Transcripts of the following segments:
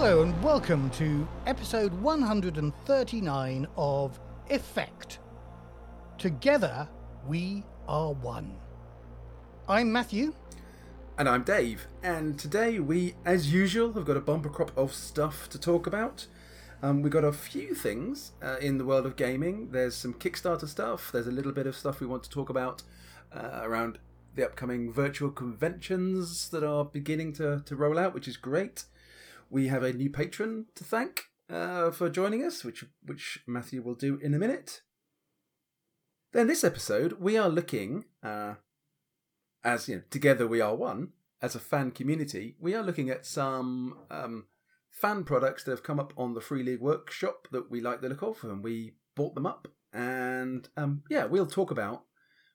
Hello and welcome to episode 139 of Effekt. Together we are one. I'm Matthew. And I'm Dave, and today we, as usual, have got a bumper crop of stuff to talk about. Um, we've got a few things uh, in the world of gaming. There's some Kickstarter stuff, there's a little bit of stuff we want to talk about uh, around the upcoming virtual conventions that are beginning to, to roll out, which is great. We have a new patron to thank uh, for joining us, which which Matthew will do in a minute. Then this episode, we are looking, uh, as you know, together we are one as a fan community. We are looking at some um, fan products that have come up on the Free League Workshop that we like the look of, and we bought them up. And um, yeah, we'll talk about.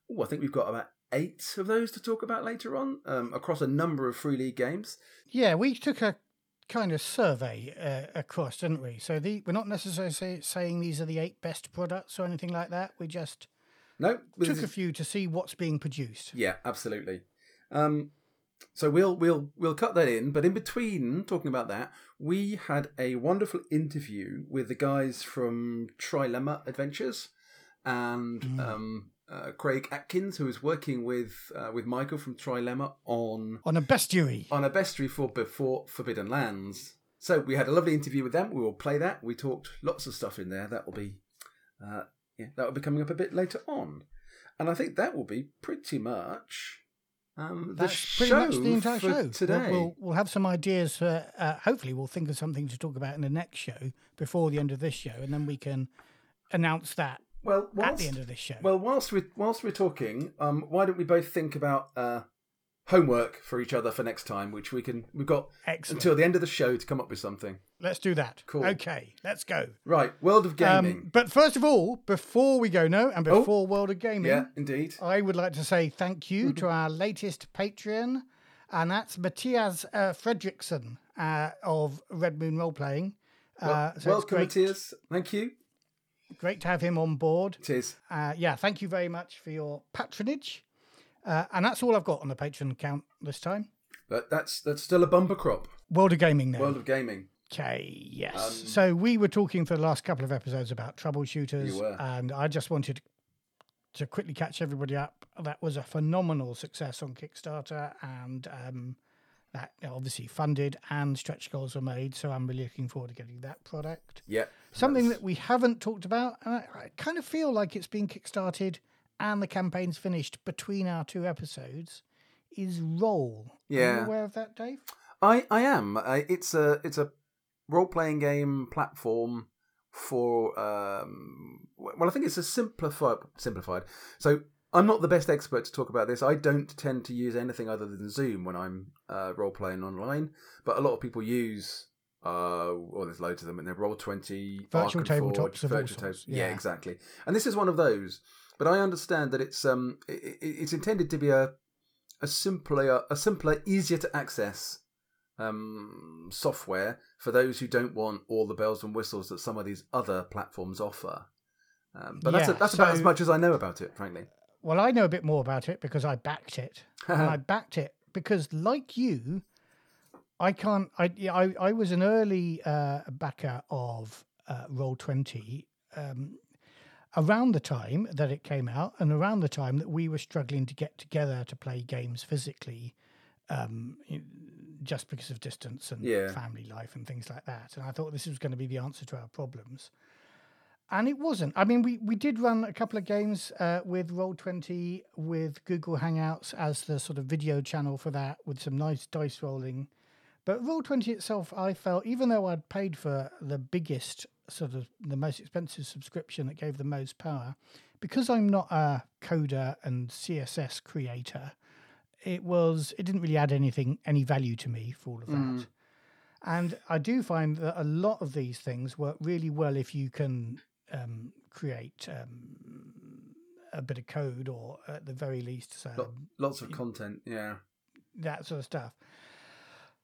I think we've got about eight of those to talk about later on um, across a number of Free League games. Yeah, we took a kind of survey uh, across, didn't we? So the, we're not necessarily say, saying these are the eight best products or anything like that. We just no took a few to see what's being produced. Yeah, absolutely. Um, so we'll we'll we'll cut that in. But in between talking about that, we had a wonderful interview with the guys from Trilemma Adventures and mm. um, uh, Craig Atkins, who is working with uh, with Michael from Trilemma on on a bestiary on a bestiary for before Forbidden Lands. So we had a lovely interview with them. We will play that. We talked lots of stuff in there. That will be uh, yeah, that will be coming up a bit later on, and I think that will be pretty much. Um, That's pretty much the entire show. Today, we'll, we'll, we'll have some ideas. For, uh, hopefully, we'll think of something to talk about in the next show before the end of this show, and then we can announce that well, whilst, at the end of this show. Well, whilst we whilst we're talking, um, why don't we both think about uh, homework for each other for next time, which we can we've got Excellent. until the end of the show to come up with something. Let's do that. Cool. Okay, let's go. Right, World of um, Gaming. Um, but first of all, before we go, no, and oh. before oh, World of Gaming, yeah, indeed, I would like to say thank you to our latest Patreon, and that's Matthias uh, Fredrickson uh, of Red Moon Role Playing. Well, uh, so welcome, Matthias. Thank you. Great to have him on board. It is. Uh, yeah, thank you very much for your patronage. Uh, and that's all I've got on the Patreon account this time. But that's that's still a bumper crop. World of Gaming now. World of Gaming. Okay, yes. Um, so we were talking for the last couple of episodes about troubleshooters, and I just wanted to quickly catch everybody up. That was a phenomenal success on Kickstarter, and um, that obviously funded and stretch goals were made. So I'm really looking forward to getting that product. Yeah. Something that we haven't talked about, and I, I kind of feel like it's been kickstarted and the campaign's finished between our two episodes, is Roll. Yeah. Are you aware of that, Dave? I, I am. it's a it's a role playing game platform for um, well, I think it's a simplified simplified. So I'm not the best expert to talk about this. I don't tend to use anything other than Zoom when I'm uh, role playing online, but a lot of people use. Uh, well, there's loads of them, and they're Roll Twenty, virtual tabletops, virtual tables. Yeah. yeah. exactly. And this is one of those. But I understand that it's um, it, it's intended to be a a simpler, a simpler, easier to access um, software for those who don't want all the bells and whistles that some of these other platforms offer. Um, but that's a, that's so, about as much as I know about it, frankly. Well, I know a bit more about it because I backed it. and I backed it because, like you, I can't. I I, I was an early uh, backer of uh, Roll Twenty um, around the time that it came out, and around the time that we were struggling to get together to play games physically, um, just because of distance and yeah. family life and things like that. And I thought this was going to be the answer to our problems and it wasn't. I mean, we, we did run a couple of games uh, with Roll20 with Google Hangouts as the sort of video channel for that with some nice dice rolling. But Roll20 itself, I felt, even though I'd paid for the biggest, sort of the most expensive subscription that gave the most power, because I'm not a coder and CSS creator, it was it didn't really add anything any value to me for all of that. Mm. And I do find that a lot of these things work really well if you can um, create um, a bit of code or at the very least so lots of content yeah that sort of stuff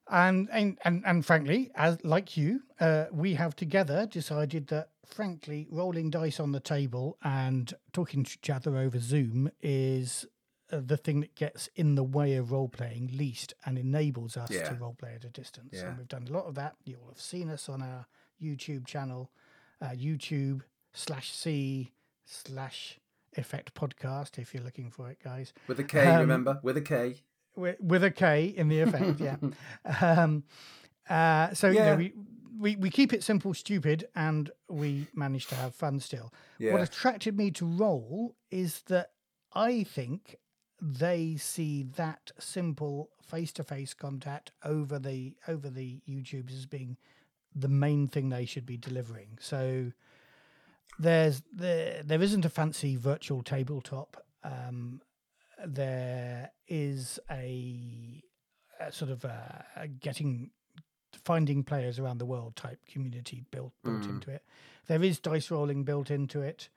and and and, and frankly as like you uh, we have together decided that frankly rolling dice on the table and talking to each other over zoom is uh, the thing that gets in the way of role playing least and enables us Yeah. to role play at a distance. Yeah. And we've done a lot of that. You'll have seen us on our YouTube channel, uh, YouTube slash C slash Effekt Podcast, if you're looking for it, guys. With a K, Um, remember? With a K. with, with a K in the effect, yeah. Um, uh, so you Yeah. know, we, we we keep it simple, stupid, and we manage to have fun still. Yeah. What attracted me to roll is that I think they see that simple face-to-face contact over the over the YouTubes as being the main thing they should be delivering. So there's there there isn't a fancy virtual tabletop. Um, there is a, a sort of a, a getting finding players around the world type community built built Mm. into it. There is dice rolling built into it.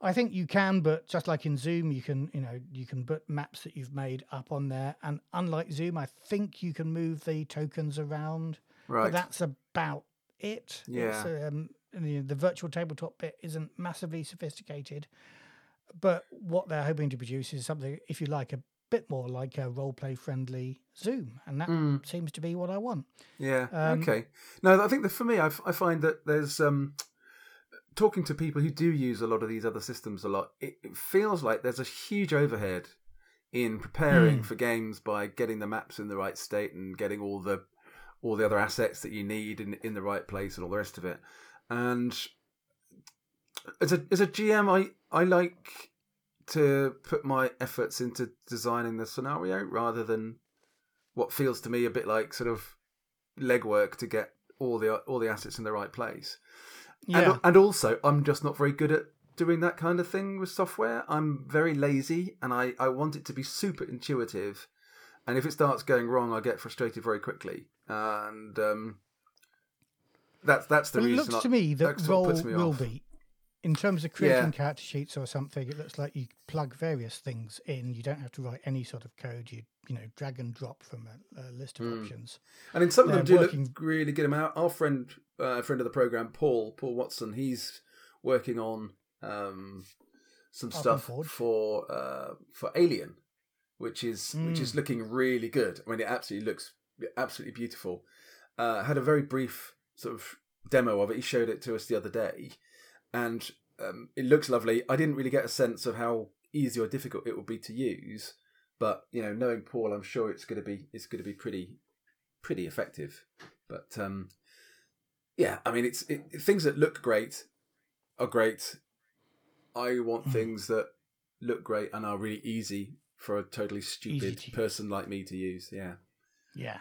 I think you can, but just like in Zoom, you can you know you can put maps that you've made up on there, and unlike Zoom, I think you can move the tokens around. Right. But that's about it. It's, um, the, the virtual tabletop bit isn't massively sophisticated, but what they're hoping to produce is something, if you like, a bit more like a role play friendly Zoom, and that Mm. seems to be what I want. Yeah. Um, okay. No, I think that for me, I, f- I find that there's um, talking to people who do use a lot of these other systems a lot. It, it feels like there's a huge overhead in preparing Mm. for games by getting the maps in the right state and getting all the all the other assets that you need in in the right place and all the rest of it. And as a as a GM, I I like to put my efforts into designing the scenario rather than what feels to me a bit like sort of legwork to get all the all the assets in the right place. Yeah, And, and also, I'm just not very good at doing that kind of thing with software. I'm very lazy, and I I want it to be super intuitive. And if it starts going wrong, I get frustrated very quickly. And um, that's that's the Well, it looks I- to me that that role me will off. be. In terms of creating Yeah. character sheets or something, it looks like you plug various things in. You don't have to write any sort of code. You you know drag and drop from a, a list of Hmm. options. And in some of them do they're look working- really good. Our, our friend, uh, friend of the program, Paul, Paul Watson, he's working on um, some Arkham stuff for uh, for Alien, which is which is Mm. looking really good. I mean, it absolutely looks absolutely beautiful. Uh, had a very brief sort of demo of it. He showed it to us the other day, and um, it looks lovely. I didn't really get a sense of how easy or difficult it would be to use, but you know, knowing Paul, I'm sure it's going to be it's going to be pretty pretty effective. But um, yeah, I mean, it's it, things that look great are great. I want Hmm. things that look great and are really easy for a totally stupid person like me to use. Yeah, Yeah,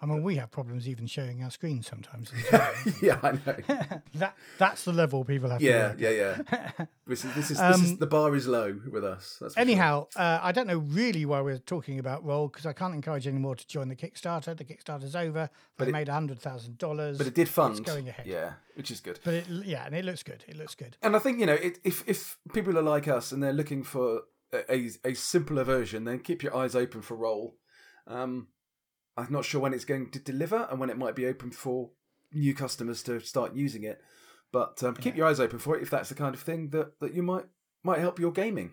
I mean we have problems even showing our screen sometimes. yeah, I know. that that's the level people have Yeah, yeah, yeah. This is this is, this Um, is the bar is low with us. That's for sure. Anyhow, uh, I don't know really why we're talking about Roll because I can't encourage anyone to join the Kickstarter. The Kickstarter's over. They But it- made hundred thousand dollars. but it did fund. It's going ahead. Yeah, which is good. But it, yeah, and it looks good. It looks good. And I think you know, it, if if people are like us and they're looking for a, a, a simpler version, then keep your eyes open for Roll. Um, I'm not sure when it's going to deliver and when it might be open for new customers to start using it, but um, keep your eyes open for it if that's the kind of thing that, that you might might help your gaming.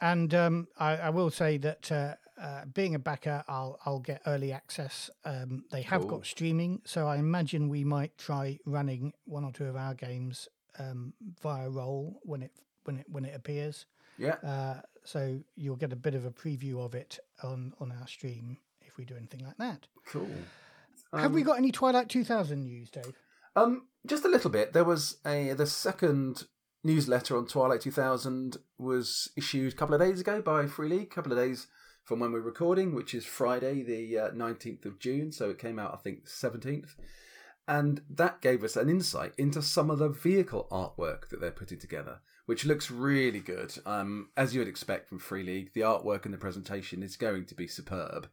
And um, I, I will say that uh, uh, being a backer, I'll I'll get early access. Um, they have Cool. got streaming, so I imagine we might try running one or two of our games um, via Roll when it when it when it appears. Yeah, Uh, so you'll get a bit of a preview of it on on our stream we do anything like that. cool. have we got any Twilight 2000 news, Dave? Um, just a little bit. There was a the second newsletter on Twilight 2000 was issued a couple of days ago by Free League, a couple of days from when we're recording, which is Friday, the uh, 19th of June. So it came out, I think, 17th. And that gave us an insight into some of the vehicle artwork that they're putting together, which looks really good. Um, as you would expect from Free League, the artwork and the presentation is going to be superb.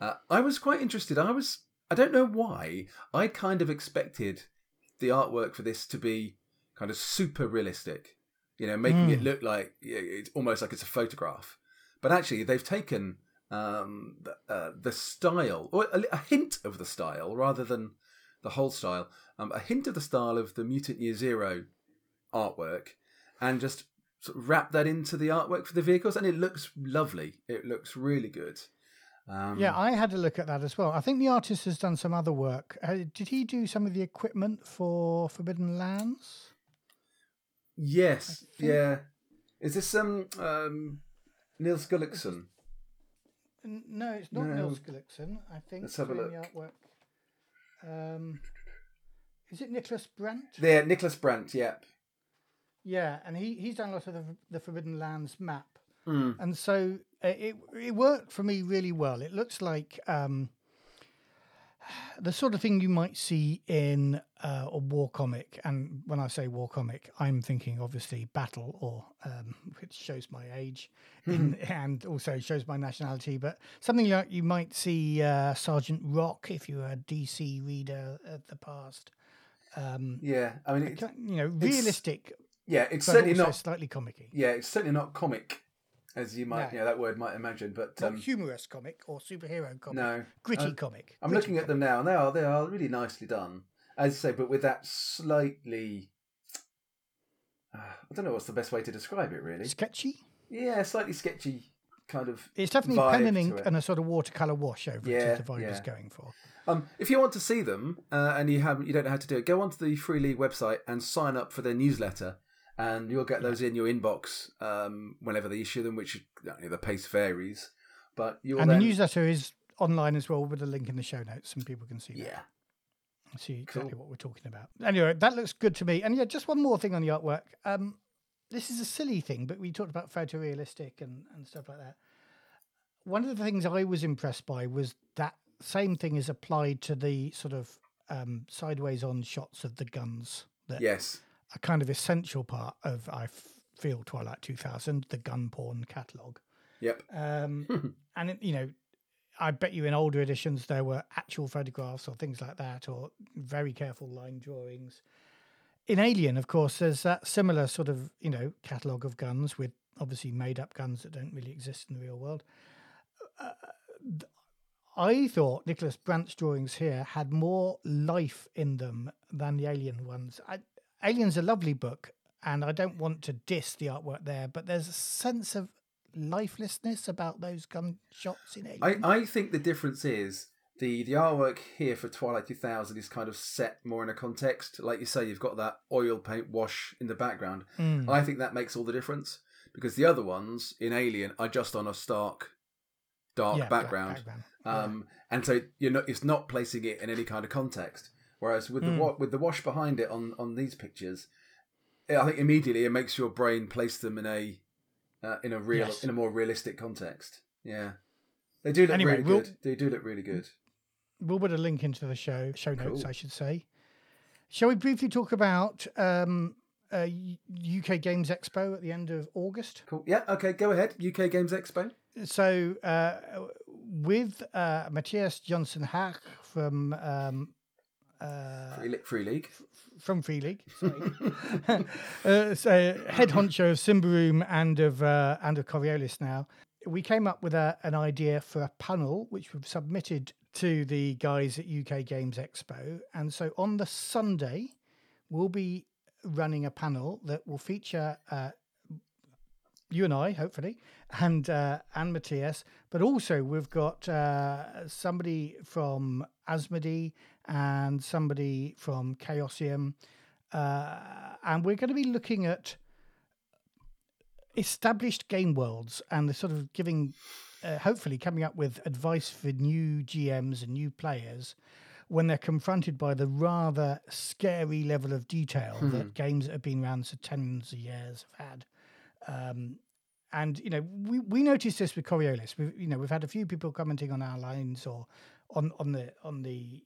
Uh, I was quite interested. I was, I don't know why, I kind of expected the artwork for this to be kind of super realistic, you know, making it Mm. look like it's almost like it's a photograph. But actually, they've taken um, the, uh, the style, or a, a hint of the style, rather than the whole style, um, a hint of the style of the Mutant Year Zero artwork, and just sort of wrap that into the artwork for the vehicles, and it looks lovely. It looks really good. Um, Yeah, I had a look at that as well. I think the artist has done some other work. Uh, did he do some of the equipment for Forbidden Lands? Yes. Yeah. Is this um um Nils Gulliksson? N- No, it's not No. Nils Gulliksson. I think Let's have a look. artwork. Um, is it Niklas Brandt? There, Niklas Brandt. Yep. Yeah, and he, he's done a lot of the, the Forbidden Lands map. Mm. and so uh, it it worked for me really well. It looks like um, the sort of thing you might see in uh, a war comic, and when I say war comic, I'm thinking obviously battle, or um, which shows my age, in, and also shows my nationality. But something like you might see uh, Sergeant Rock if you're a DC reader of the past. Um, Yeah. I mean, you know, realistic, yeah, it's certainly not. slightly comicky. Yeah, it's certainly not comic, as you might, No. yeah, that word might imagine. But um, humorous comic or superhero comic. no, Gritty Uh, comic. I'm Gritty looking at them now. and They are they are really nicely done, as you say, but with that slightly. Uh, I don't know what's the best way to describe it. Really, sketchy. yeah, slightly sketchy kind of. It's definitely pen and ink and a sort of watercolor wash over it. Yeah, Is the vibe yeah. is going for. Um, if you want to see them uh, and you haven't, you don't know how to do it, go onto the Free League website and sign up for their newsletter, and you'll get those in your inbox um, whenever they issue them. Which you know, the pace varies, but you'll And then, the newsletter is online as well with a link in the show notes, and people can see that. yeah, see exactly Cool. what we're talking about. Anyway, that looks good to me. And yeah, just one more thing on the artwork. Um, this is a silly thing, but we talked about photorealistic and, and stuff like that. One of the things I was impressed by was that same thing is applied to the sort of um, sideways on shots of the guns that yes, a kind of essential part of I feel Twilight 2000, the gun porn catalog. yep, Um, and it, you know, I bet you in older editions there were actual photographs or things like that, or very careful line drawings. In Alien, of course, there's that similar sort of you know catalog of guns with obviously made up guns that don't really exist in the real world. Uh, I thought Niklas Brandt's drawings here had more life in them than the Alien ones. I, Alien's a lovely book, and I don't want to diss the artwork there, but there's a sense of lifelessness about those gunshots in Alien. I, I think the difference is the the artwork here for Twilight 2000 is kind of set more in a context. Like you say, you've got that oil paint wash in the background. Mm. I think that makes all the difference because the other ones in Alien are just on a stark, dark Yeah, black background. background. Yeah. Um, and so you're not it's not placing it in any kind of context. Whereas with the Mm. wa- with the wash behind it on on these pictures, I think immediately it makes your brain place them in a uh, in a real Yes. in a more realistic context. Yeah, they do look Anyway, really we'll- good. They do look really good. We'll put a link into the show show notes, Cool. I should say. Shall we briefly talk about um, uh, UK Games Expo at the end of August? Cool. Yeah. Okay. Go ahead. UK Games Expo. So, uh, with uh, Mattias Johnsson Haake from um, uh, Free, Li- Free League. from Free League, sorry. uh, so head honcho of Symbaroum and of uh, and of Coriolis now. We came up with a, an idea for a panel which we've submitted to the guys at UK Games Expo, and so on the Sunday we'll be running a panel that will feature uh, you and I, hopefully, and uh, and Mattias, but also we've got uh, somebody from Asmodee and somebody from Chaosium, uh, and we're going to be looking at established game worlds and the sort of giving, uh, hopefully, coming up with advice for new GMs and new players when they're confronted by the rather scary level of detail that games that have been around for tens of years have had. Um, and you know, we, we noticed this with Coriolis. We've you know we've had a few people commenting on our lines or on on the on the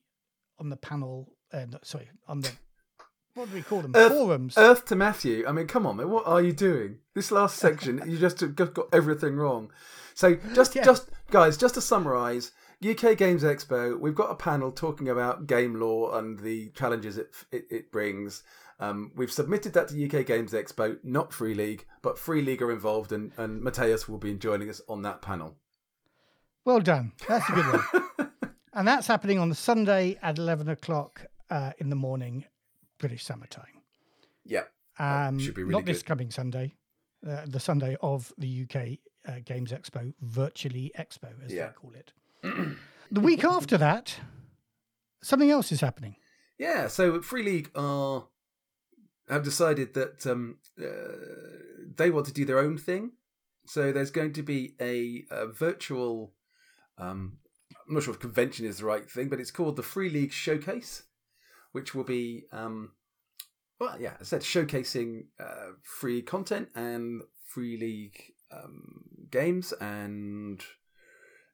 on the panel. Uh, no, sorry, on the what do we call them? Earth- Forums. Earth to Matthew. I mean, come on, man. What are you doing? This last section, you just got everything wrong. So just, Yeah. just guys, just to summarise, UK Games Expo, we've got a panel talking about game law and the challenges it it, it brings. Um, we've submitted that to UK Games Expo, not Free League, but Free League are involved, and and Mattias will be joining us on that panel. Well done. That's a good one. and that's happening on the Sunday at eleven o'clock uh, in the morning, British summertime. Yeah, Um, should be really not this coming Sunday. uh, the Sunday of the UK uh, Games Expo, virtually Expo, as Yeah. they call it. the week after that, something else is happening. Yeah, so Free League are have decided that um, uh, they want to do their own thing. So there's going to be a, a virtual. Um, I'm not sure if convention is the right thing, but it's called the Free League Showcase, which will be, um, well, yeah, I said showcasing uh, free content and Free League um, games, and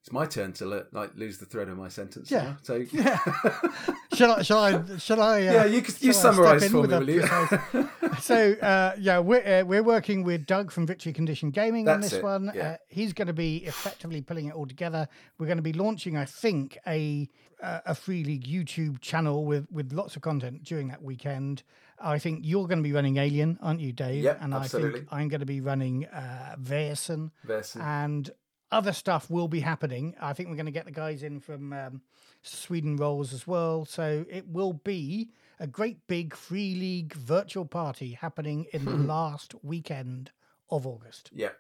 it's my turn to le- like lose the thread of my sentence. Yeah. now. So Yeah. Shall I? Shall I? Shall I? Uh, yeah, you you summarise for me, will you? so uh, yeah, we're uh, we're working with Doug from Victory Condition Gaming on this it, one. yeah. Uh, he's going to be effectively pulling it all together. We're going to be launching, I think, a uh, a free league YouTube channel with with lots of content during that weekend. I think you're going to be running Alien, aren't you, Dave? Yep, and I think I'm going to be running uh, Vaesen Vaesen. and other stuff will be happening. I think we're going to get the guys in from um, Sweden Rolls as well. So it will be a great big free league virtual party happening in the last weekend of August. Yeah.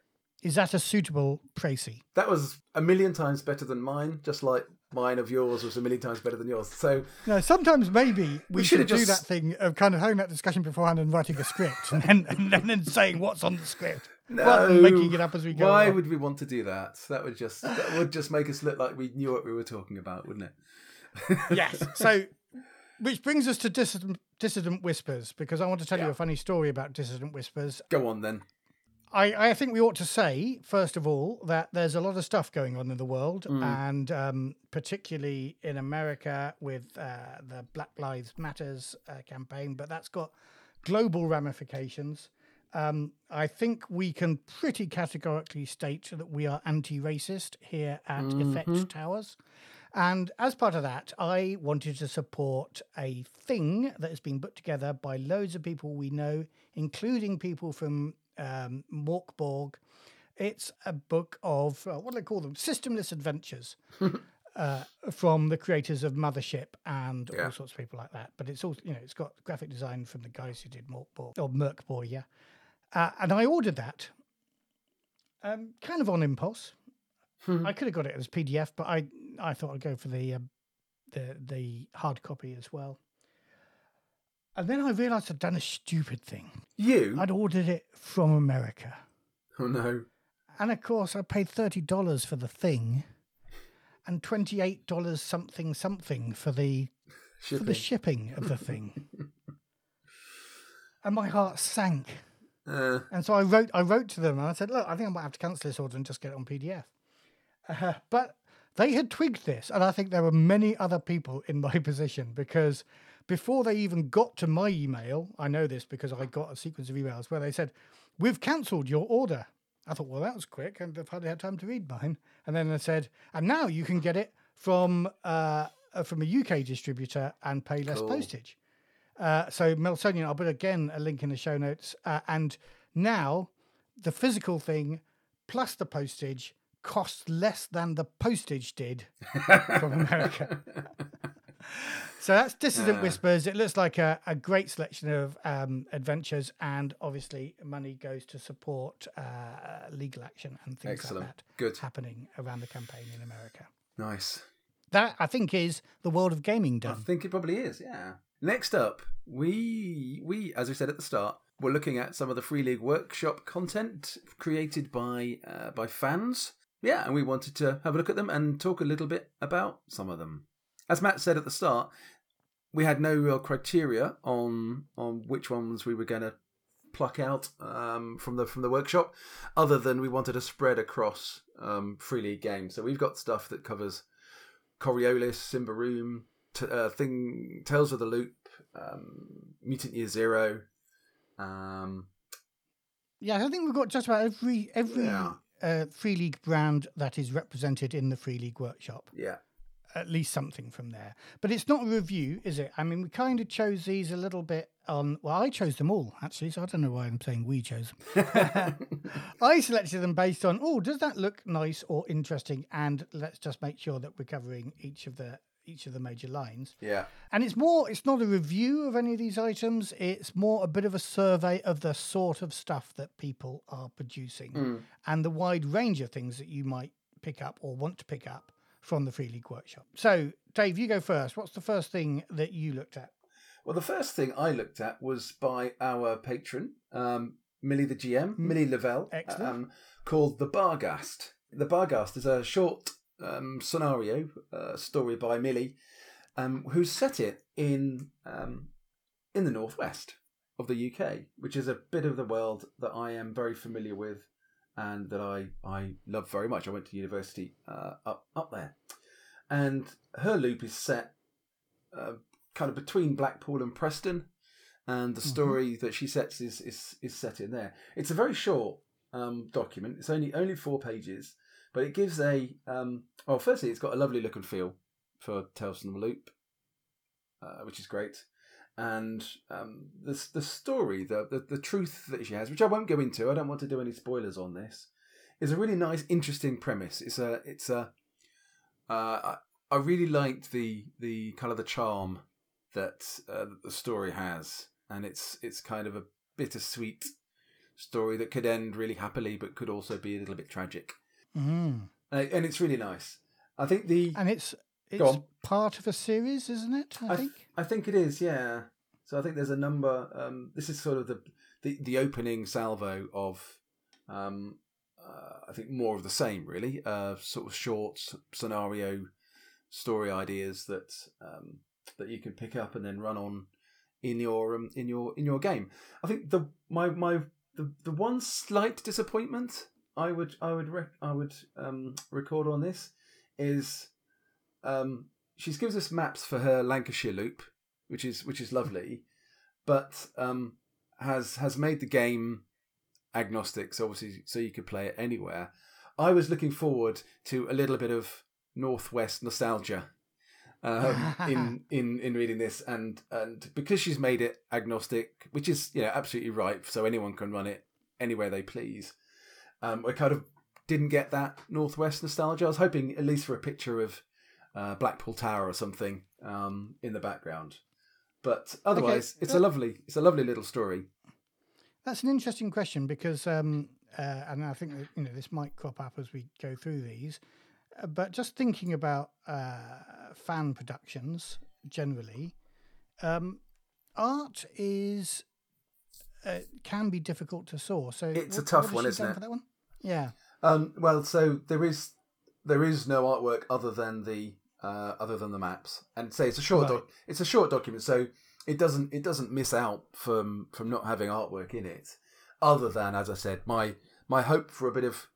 Is that a suitable précis? That was a million times better than mine, just like mine of yours was a million times better than yours. So No, sometimes maybe we, should should do just- that thing of kind of having that discussion beforehand and writing a script and then, and then, saying what's on the script. Rather than making it up as we go. Why along. would we want to do that? That would just that would just make us look like we knew what we were talking about, wouldn't it? yes. So, which brings us to dissident, dissident whispers, because I want to tell you a funny story about dissident whispers. Go on then. I, I think we ought to say, first of all, that there's a lot of stuff going on in the world, Mm. and um, particularly in America with uh, the Black Lives Matters uh, campaign, but that's got global ramifications. Um, I think we can pretty categorically state that we are anti racist here at Effekt Towers. And as part of that, I wanted to support a thing that has been put together by loads of people we know, including people from um, Mörk Borg. It's a book of, uh, what do they call them? Systemless Adventures uh, from the creators of Mothership and Yeah. all sorts of people like that. But it's also, you know, it's got graphic design from the guys who did Mörk Borg, or Merkborg, yeah. Uh, and I ordered that um, kind of on impulse. I could have got it as PDF, but I I thought I'd go for the um, the the hard copy as well. And then I realised I'd done a stupid thing. You? I'd ordered it from America, Oh no. and of course I paid thirty dollars for the thing, and twenty eight dollars something something for the for the Shipping. shipping of the thing. and my heart sank. Uh, And so I wrote, I wrote to them and I said, look, I think I might have to cancel this order and just get it on PDF. Uh, but they had twigged this, and I think there were many other people in my position because before they even got to my email, I know this because I got a sequence of emails where they said, "We've cancelled your order." I thought, well, that was quick, and I've hardly had time to read mine. And then they said, "And now you can get it from uh, uh, from a UK distributor and pay less Cool. postage." Uh, so Melsonian, I'll put again a link in the show notes. Uh, and now the physical thing plus the postage costs less than the postage did from America. so that's Dissident Ah. Whispers. It looks like a, a great selection of um, adventures, and obviously money goes to support uh, legal action and things Excellent. like that Good. happening around the campaign in America. Nice. That I think is the world of gaming done. I think it probably is. Yeah. Next up, we we as we said at the start, we're looking at some of the Free League Workshop content created by uh, by fans. Yeah, and we wanted to have a look at them and talk a little bit about some of them. As Matt said at the start, we had no real criteria on on which ones we were going to pluck out um, from the from the workshop, other than we wanted to spread across um, Free League games. So we've got stuff that covers Coriolis, Symbaroum, t- uh, thing Tales of the Loop, um, Mutant Year Zero. Um, Yeah, I think we've got just about every every Yeah. uh, Free League brand that is represented in the Free League Workshop. yeah, At least something from there. But it's not a review, is it? I mean, we kind of chose these a little bit on. Well, I chose them all actually, so I don't know why I'm saying we chose. them. I selected them based on. Oh, does that look nice or interesting? And let's just make sure that we're covering each of the each of the major lines. Yeah. And it's more, it's not a review of any of these items. It's more a bit of a survey of the sort of stuff that people are producing Mm. and the wide range of things that you might pick up or want to pick up from the Free League Workshop. So, Dave, you go first. What's the first thing that you looked at? Well, the first thing I looked at was by our patron, um, Millie the GM, Millie Lavelle, um, called The Bargast. The Bargast is a short um, scenario uh, story by Millie, um, who set it in um, in the northwest of the UK, which is a bit of the world that I am very familiar with and that I, I love very much. I went to university uh, up up there, and her loop is set uh, kind of between Blackpool and Preston, and the Mhm. story that she sets is, is is set in there. It's a very short um, document. It's only only four pages, but it gives a um, well. Firstly, it's got a lovely look and feel for Tales from the Loop, uh, which is great. And um, the the story, the, the the truth that she has, which I won't go into. I don't want to do any spoilers on this. Is a really nice, interesting premise. It's a it's a uh, I, I really liked the the kind of the charm that uh, the story has, and it's it's kind of a bittersweet story that could end really happily, but could also be a little bit tragic, Mm. uh, and it's really nice. I think the And it's it's part of a series, isn't it? I, I, think. th- I think it is, yeah. So I think there's a number. Um, this is sort of the the, the opening salvo of, um, uh, I think more of the same, really. Uh, sort of short scenario story ideas that um, that you can pick up and then run on in your um, in your in your game. I think the my my the, the one slight disappointment I would I would rec- I would um, record on this is um, she gives us maps for her Lancashire loop, which is which is lovely, but um, has has made the game agnostic, so obviously so you could play it anywhere. I was looking forward to a little bit of northwest nostalgia um, in in in reading this, and and because she's made it agnostic, which is you know absolutely right, so anyone can run it anywhere they please. Um, I kind of didn't get that northwest nostalgia. I was hoping at least for a picture of uh, Blackpool Tower or something um, in the background, but otherwise, it's a lovely it's a lovely little story. That's an interesting question because, um, uh, and I think that, you know this might crop up as we go through these. Uh, but just thinking about uh, fan productions generally, um, art is uh, can be difficult to source. So It's a tough one, isn't it? For that one, yeah. Um, well, so there is there is no artwork other than the uh, other than the maps, and say it's a short Right. doc, it's a short document, so it doesn't it doesn't miss out from from not having artwork in it. Other than, as I said, my my hope for a bit of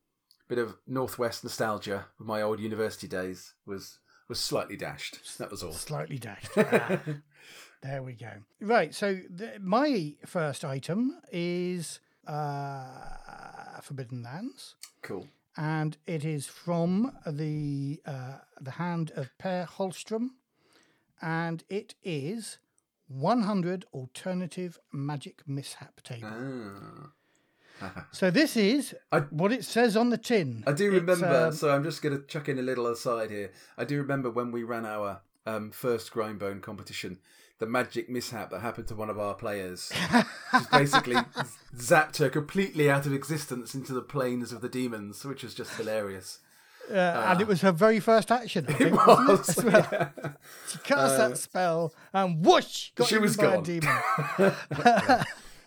bit of northwest nostalgia of my old university days was was slightly dashed. That was all. Slightly dashed. There we go. Right. So the, my first item is uh, Forbidden Lands. cool. and it is from the uh, the hand of Per Holstrom, and it is 100 alternative magic mishap table. Ah. So this is I- what it says on the tin. I do remember. um, so I'm just going to chuck in a little aside here. I do remember when we ran our um, first Grindbone competition, the magic mishap that happened to one of our players, just basically zapped her completely out of existence into the planes of the demons, which was just hilarious. uh, and it was her very first action. I It think, wasn't was. as well? yeah. She cast that spell and whoosh, got she was gone. demon.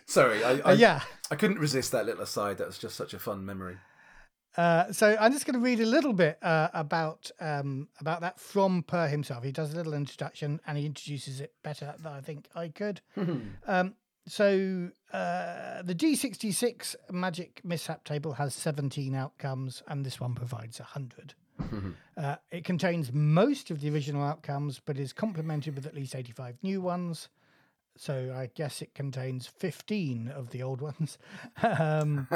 Sorry, I, I, Uh, yeah. I couldn't resist that little aside. That was just such a fun memory. Uh, so I'm just going to read a little bit uh, about um, about that from Per himself. He does a little introduction and he introduces it better than I think I could. um, so uh, the D66 Magic Mishap table has 17 outcomes, and this one provides 100. uh, it contains most of the original outcomes, but is complemented with at least 85 new ones. So I guess it contains 15 of the old ones. um,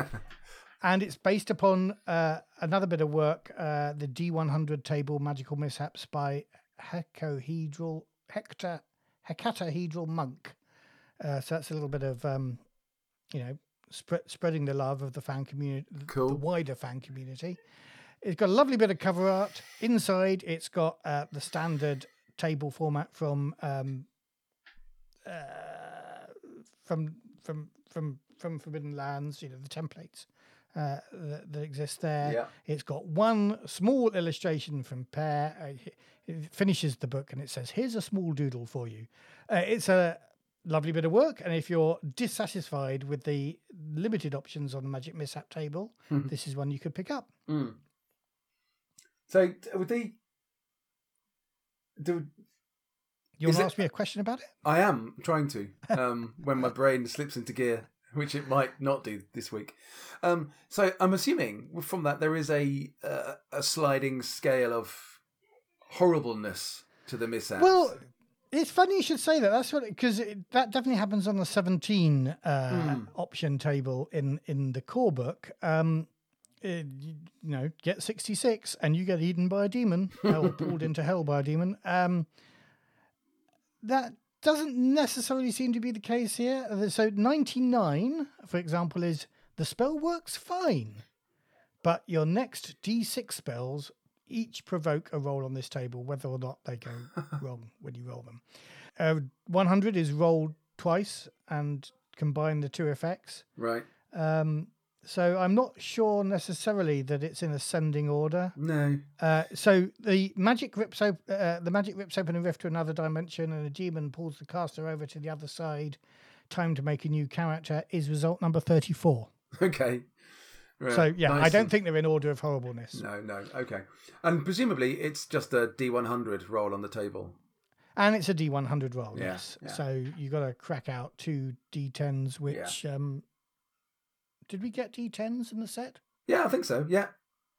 and it's based upon uh, another bit of work, uh, the D100 table Magical Mishaps by Hecohedral, Hector, Hecatahedral Monk. Uh, so that's a little bit of, um, you know, sp- spreading the love of the fan community, the wider fan community. It's got a lovely bit of cover art. Inside, it's got uh, the standard table format from um, uh, from from from from Forbidden Lands. You know the templates uh, that, that exist there. Yeah. It's got one small illustration from Per. Uh, it finishes the book and it says, "Here's a small doodle for you." Uh, it's a lovely bit of work, and if you're dissatisfied with the limited options on the Magic Mishap table, Mhm. this is one you could pick up. Mm. So would they? Do You want to it- ask me a question about it? I am trying to um, when my brain slips into gear, which it might not do this week. Um, so I'm assuming from that there is a uh, a sliding scale of horribleness to the mishaps. Well, it's funny you should say that. That's what because that definitely happens on the 17 uh, Mm. option table in in the core book. Um, it, you know, get 66 and you get eaten by a demon or pulled into hell by a demon. Um, that doesn't necessarily seem to be the case here. Uh, So 99, for example, is the spell works fine, but your next D6 spells each provoke a roll on this table, whether or not they go wrong when you roll them. Uh, 100 is rolled twice and combine the two effects. right? Um, so I'm not sure necessarily that it's in ascending order. No. Uh, so the magic rips op- uh, the magic rips open a rift to another dimension, and a demon pulls the caster over to the other side. Time to make a new character is result number thirty-four. Okay. Right. So yeah, I don't and- think they're in order of horribleness. No, no. Okay. And presumably it's just a D100 roll on the table. And it's a D100 roll, Yeah, yes. yeah. So you've got to crack out two D10s, which um, did we get D10s in the set? Yeah, I think so. Yeah.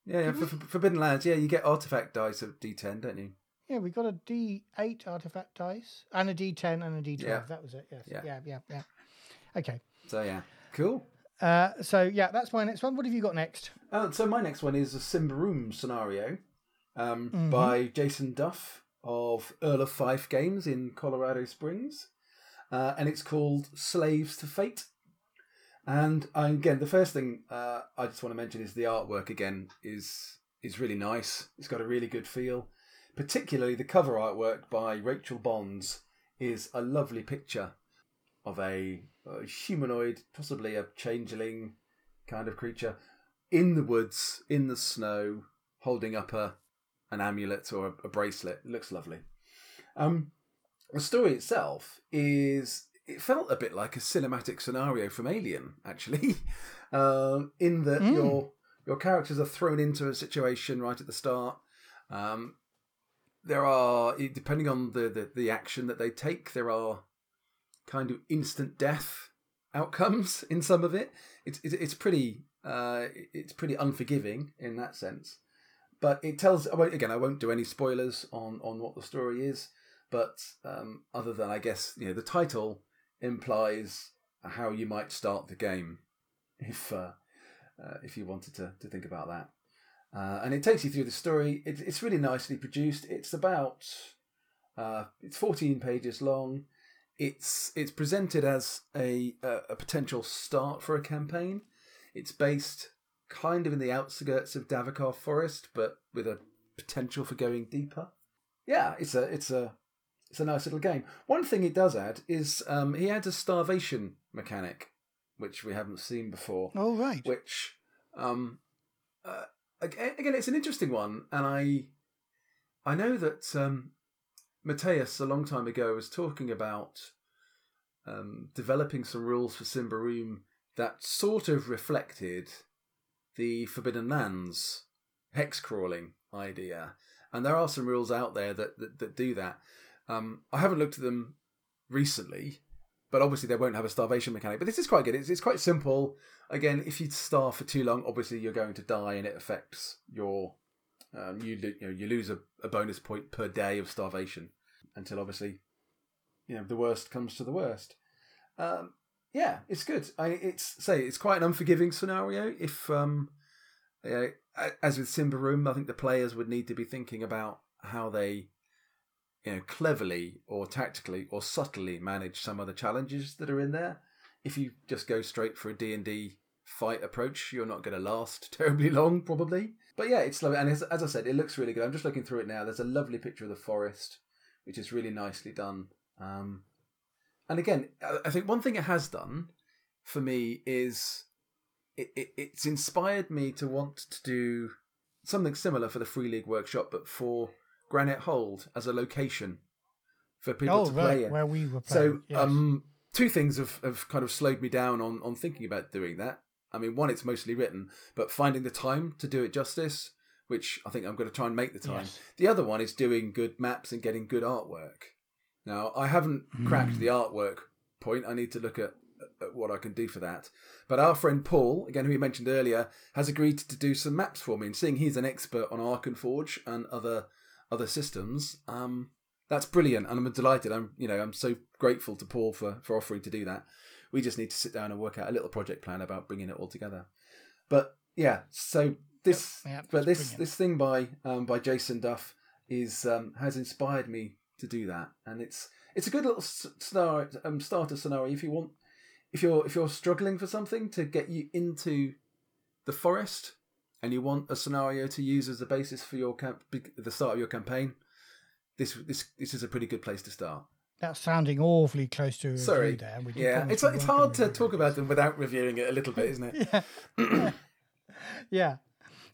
Yeah, yeah. For, for Forbidden Lands, yeah, you get artifact dice of D10, don't you? Yeah, we got a D8 artifact dice and a D10 and a D12. Yeah. That was it. Yes. Yeah. Yeah. Yeah. Yeah. Okay. So yeah, cool. Uh, so yeah, that's my next one. What have you got next? Uh, so my next one is a Symbaroum scenario um, Mhm. by Jason Duff of Earl of Fife Games in Colorado Springs, uh, and it's called Slaves to Fate. And uh, again, the first thing uh, I just want to mention is the artwork. Again, is is really nice. It's got a really good feel. Particularly the cover artwork by Rachel Bonds is a lovely picture of a, a humanoid, possibly a changeling kind of creature, in the woods, in the snow, holding up a an amulet or a, a bracelet. It looks lovely. Um, the story itself is it felt a bit like a cinematic scenario from Alien, actually, um, in that Mm. your your characters are thrown into a situation right at the start. Um, there are, depending on the, the the action that they take, there are kind of instant death outcomes in some of it. It's it's, it's pretty uh, it's pretty unforgiving in that sense. But it tells again. I won't do any spoilers on on what the story is. But um, other than I guess you know the title implies how you might start the game if uh, uh, if you wanted to to think about that. Uh, and it takes you through the story. It, it's really nicely produced. It's about uh, it's 14 pages long. It's it's presented as a, a a potential start for a campaign. It's based kind of in the outskirts of Davokar Forest, but with a potential for going deeper. Yeah, it's a it's a it's a nice little game. One thing it does add is um, he adds a starvation mechanic, which we haven't seen before Oh right. which um uh, again, again it's an interesting one and i i know that um Mattias a long time ago was talking about um developing some rules for Symbaroum that sort of reflected the Forbidden Lands hex crawling idea and there are some rules out there that that, that do that um i haven't looked at them recently but obviously they won't have a starvation mechanic. But this is quite good. It's, it's quite simple. Again, if you starve for too long, obviously you're going to die, and it affects your um, you you know you lose a, a bonus point per day of starvation until obviously you know the worst comes to the worst. Um, yeah, it's good. I it's say it's quite an unforgiving scenario. If um, you know, as with Symbaroum, I think the players would need to be thinking about how they you know, cleverly or tactically or subtly manage some of the challenges that are in there. If you just go straight for a D&D fight approach, you're not going to last terribly long, probably. But yeah, it's lovely. And as, as I said, it looks really good. I'm just looking through it now. There's a lovely picture of the forest which is really nicely done. Um, and again, I think one thing it has done for me is it, it, it's inspired me to want to do something similar for the Free League Workshop, but for Granite Hold as a location for people oh, to right, play in. Where we were So, playing. yes. um, two things have, have kind of slowed me down on, on thinking about doing that. I mean, one, it's mostly written, but finding the time to do it justice, which I think I'm going to try and make the time. Yes. The other one is doing good maps and getting good artwork. Now, I haven't cracked Hmm. the artwork point. I need to look at, at what I can do for that. But our friend Paul, again, who we mentioned earlier, has agreed to do some maps for me. And seeing he's an expert on Arkenforge and other other systems, um, that's brilliant. And I'm delighted. I'm you know I'm so grateful to Paul for for offering to do that. We just need to sit down and work out a little project plan about bringing it all together. But yeah, so this Yep, yep, but this brilliant. this thing by um, by Jason Duff is um, has inspired me to do that, and it's it's a good little scenario, um, starter scenario if you want if you're if you're struggling for something to get you into the forest and you want a scenario to use as the basis for your camp the start of your campaign. This this this is a pretty good place to start. That's sounding awfully close to Sorry, there. we yeah, it's it's hard gonna talk about them without reviewing it a little bit, isn't it? Yeah. yeah.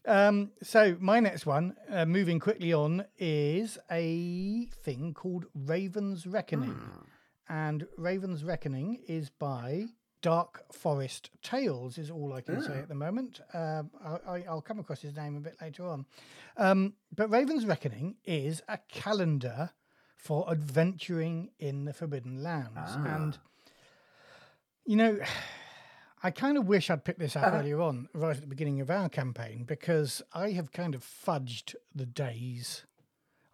Um, so my next one, uh, moving quickly on, is a thing called Raven's Reckoning, Hmm. and Raven's Reckoning is by Dark Forest Tales. Is all I can say Ah. at the moment. Um, I, I, I'll come across his name a bit later on. Um, but Raven's Reckoning is a calendar for adventuring in the Forbidden Lands, Ah. and you know. I kind of wish I'd picked this up Uh-huh. earlier on, right at the beginning of our campaign, because I have kind of fudged the days.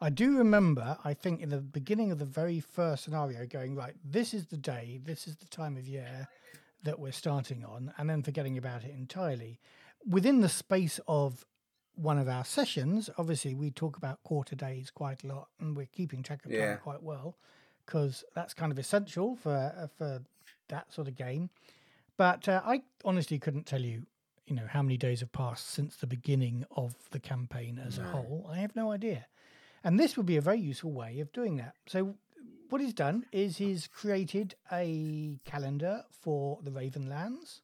I do remember, I think, in the beginning of the very first scenario, going, right, this is the day, this is the time of year that we're starting on, and then forgetting about it entirely. Within the space of one of our sessions, obviously, we talk about quarter days quite a lot, and we're keeping track of time Yeah. quite well, because that's kind of essential for, uh, for that sort of game. But uh, I honestly couldn't tell you, you know, how many days have passed since the beginning of the campaign as a whole. I have no idea. And this would be a very useful way of doing that. So, what he's done is he's created a calendar for the Ravenlands.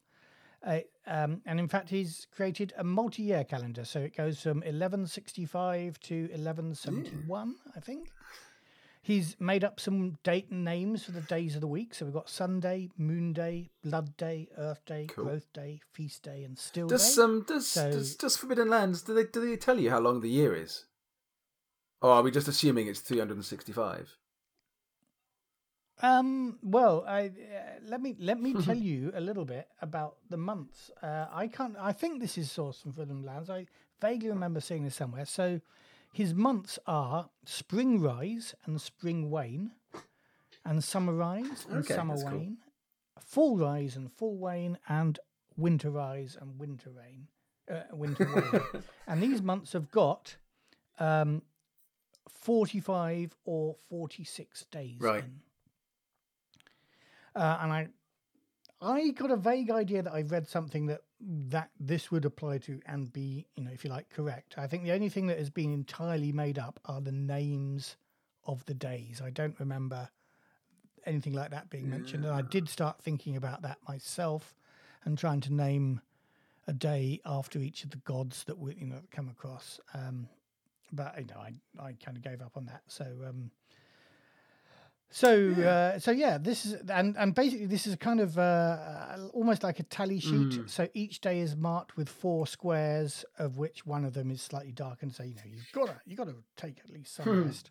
Uh, um, and in fact, he's created a multi year calendar. So it goes from 1165 to 1171, mm. I think. He's made up some date and names for the days of the week. So we've got Sunday, Moon Day, Blood Day, Earth Day, cool. Growth Day, Feast Day, and Still does, Day. Does, so, does, does Forbidden Lands, do they, do they tell you how long the year is? Or are we just assuming it's 365? Um, well, I uh, let me let me tell you a little bit about the months. Uh, I can't. I think this is sourced from Forbidden Lands. I vaguely remember seeing this somewhere. So, his months are Spring Rise and Spring Wane, and Summer Rise and Okay, Summer that's cool. Wane, Fall Rise and Fall Wane, and Winter Rise and Winter Rain, uh, Winter Wane. and these months have got um, forty-five or forty-six days Right. in. Uh, and I, I got a vague idea that I read something that that this would apply to and be, you know, if you like, correct. I think the only thing that has been entirely made up are the names of the days. I don't remember anything like that being mentioned, and I did start thinking about that myself and trying to name a day after each of the gods that we, you know, come across. Um, but you know, I I kind of gave up on that. So. Um, so, uh, so yeah, this is and and basically this is a kind of uh, uh, almost like a tally sheet. Mm. So each day is marked with four squares, of which one of them is slightly darkened. So you know you've got to you got to take at least some Hmm. rest.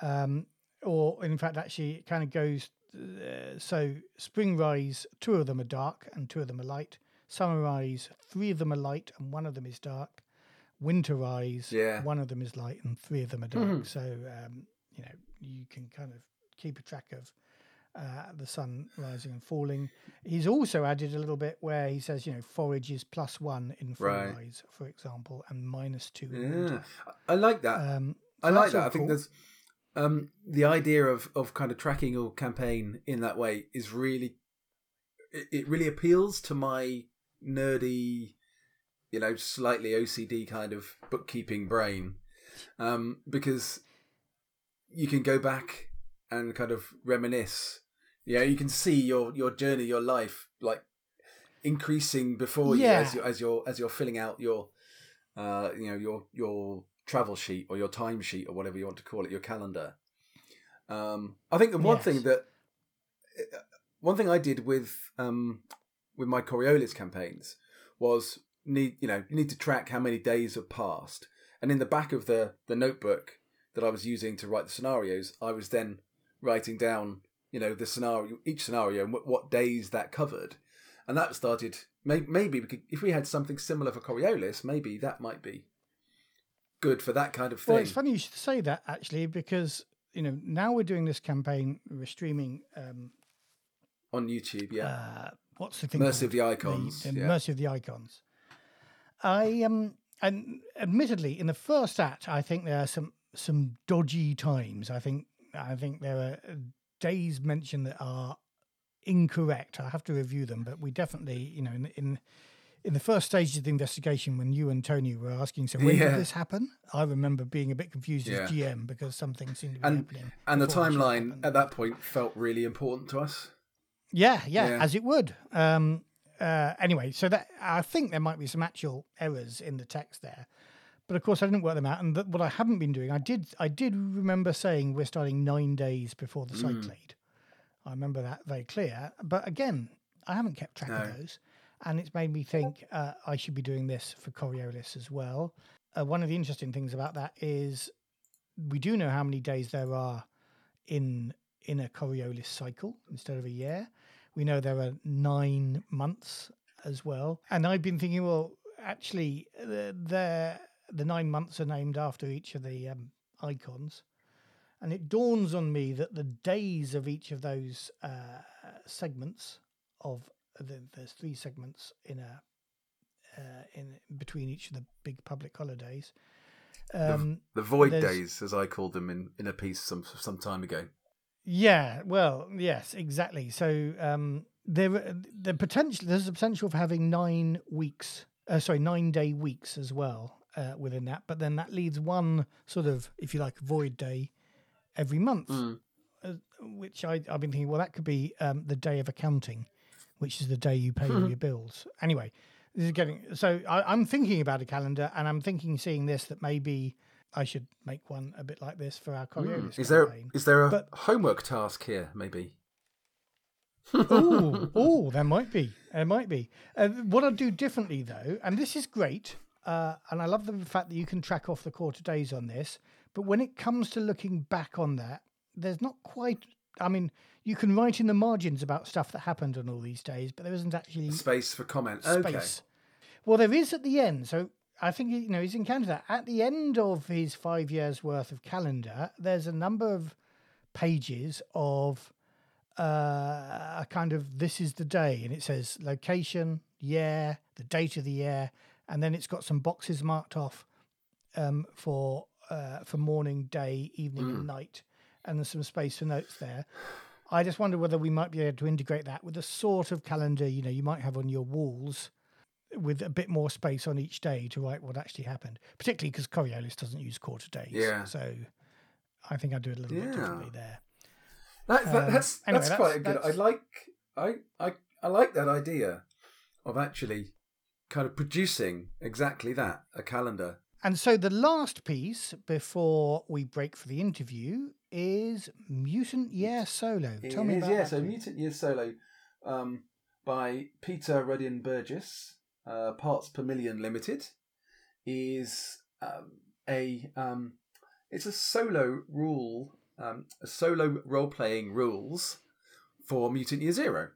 Um, or in fact, actually, it kind of goes. Uh, so spring rise, two of them are dark and two of them are light. Summer rise, three of them are light and one of them is dark. Winter rise, Yeah. one of them is light and three of them are dark. Mhm. So um, you know you can kind of keep a track of uh, the sun rising and falling. He's also added a little bit where he says, you know, forage is plus one in fall Right. rise, for example, and minus two Yeah. I like that. Um, I like that. I think cool. there's um, the idea of of kind of tracking your campaign in that way is really it, it really appeals to my nerdy, you know, slightly OCD kind of bookkeeping brain, um, because you can go back and kind of reminisce. Yeah, you can see your your journey, your life, like increasing before Yeah. you as you as you're as you're filling out your uh you know your your travel sheet or your time sheet or whatever you want to call it, your calendar. Um, I think the one Yes. thing that uh, one thing I did with um with my Coriolis campaigns was need you know you need to track how many days have passed, and in the back of the the notebook that I was using to write the scenarios, I was then writing down you know the scenario each scenario and what, what days that covered, and that started maybe, maybe we could, if we had something similar for Coriolis, maybe that might be good for that kind of thing. Well, it's funny you should say that actually, because you know now we're doing this campaign. We're streaming. Um, on YouTube, yeah. uh, what's the thing? Mercy of the Icons, The, yeah. Mercy of the Icons. I um, and admittedly, in the first act, I think there are some some dodgy times. I think I think there are days mentioned that are incorrect. I have to review them, but we definitely, you know, in in in the first stage of the investigation, when you and Tony were asking, so when Yeah. did this happen? I remember being a bit confused Yeah. as GM because something seemed to be and happening. and the before it should timeline at that point felt really important to us. Yeah, yeah, Yeah. as it would. Um, uh, anyway, so that I think there might be some actual errors in the text there, but of course I didn't work them out. And what I haven't been doing, I did, I did remember saying we're starting nine days before the Mm. cyclade. I remember that very clear. But again, I haven't kept track No. of those, and it's made me think uh, I should be doing this for Coriolis as well. Uh, one of the interesting things about that is we do know how many days there are in in a Coriolis cycle instead of a year. We know there are nine months as well, and I've been thinking, well, actually, the the, the nine months are named after each of the um, icons, and it dawns on me that the days of each of those uh, segments of the, there's three segments in a uh, in between each of the big public holidays. Um, The void days, as I called them in, in a piece some some time ago. Yeah, well, yes, exactly. So um, there, the potential there's a potential for having nine weeks, uh, sorry, nine day weeks as well uh, within that. But then that leaves one sort of, if you like, void day every month, Mm. uh, which I, I've been thinking, well, that could be um, the day of accounting, which is the day you pay all your bills. Anyway, this is getting so I, I'm thinking about a calendar, and I'm thinking, seeing this, that maybe I should make one a bit like this for our Coriolis Mm. Is there is there a But- homework task here? Maybe. oh, oh, there might be. There might be. Uh, what I'd do differently, though, and this is great, uh, and I love the fact that you can track off the quarter days on this. But when it comes to looking back on that, there's not quite. I mean, you can write in the margins about stuff that happened on all these days, but there isn't actually Space for comments. space. Okay. Well, there is at the end. So I think you know he's in Canada. at the end of his five years worth of calendar. There's a number of pages of uh, a kind of this is the day, and it says location, year, the date of the year, and then it's got some boxes marked off um, for uh, for morning, day, evening, and night, and there's some space for notes there. I just wonder whether we might be able to integrate that with a sort of calendar you know you might have on your walls with a bit more space on each day to write what actually happened, particularly because Coriolis doesn't use quarter days. Yeah. So I think I'd do it a little bit differently there. That, that, Um, that's anyway, that's that's- quite a good. I like I, I I like that idea of actually kind of producing exactly that a calendar. And so the last piece before we break for the interview is Mutant Year Solo. Tell me It is, about yeah. that. So. Mutant Year Solo um, by Peter Ruddin Burgess, uh, Parts Per Million Limited, is um, a um, it's a solo rule, um, a solo role playing rules for Mutant Year Zero,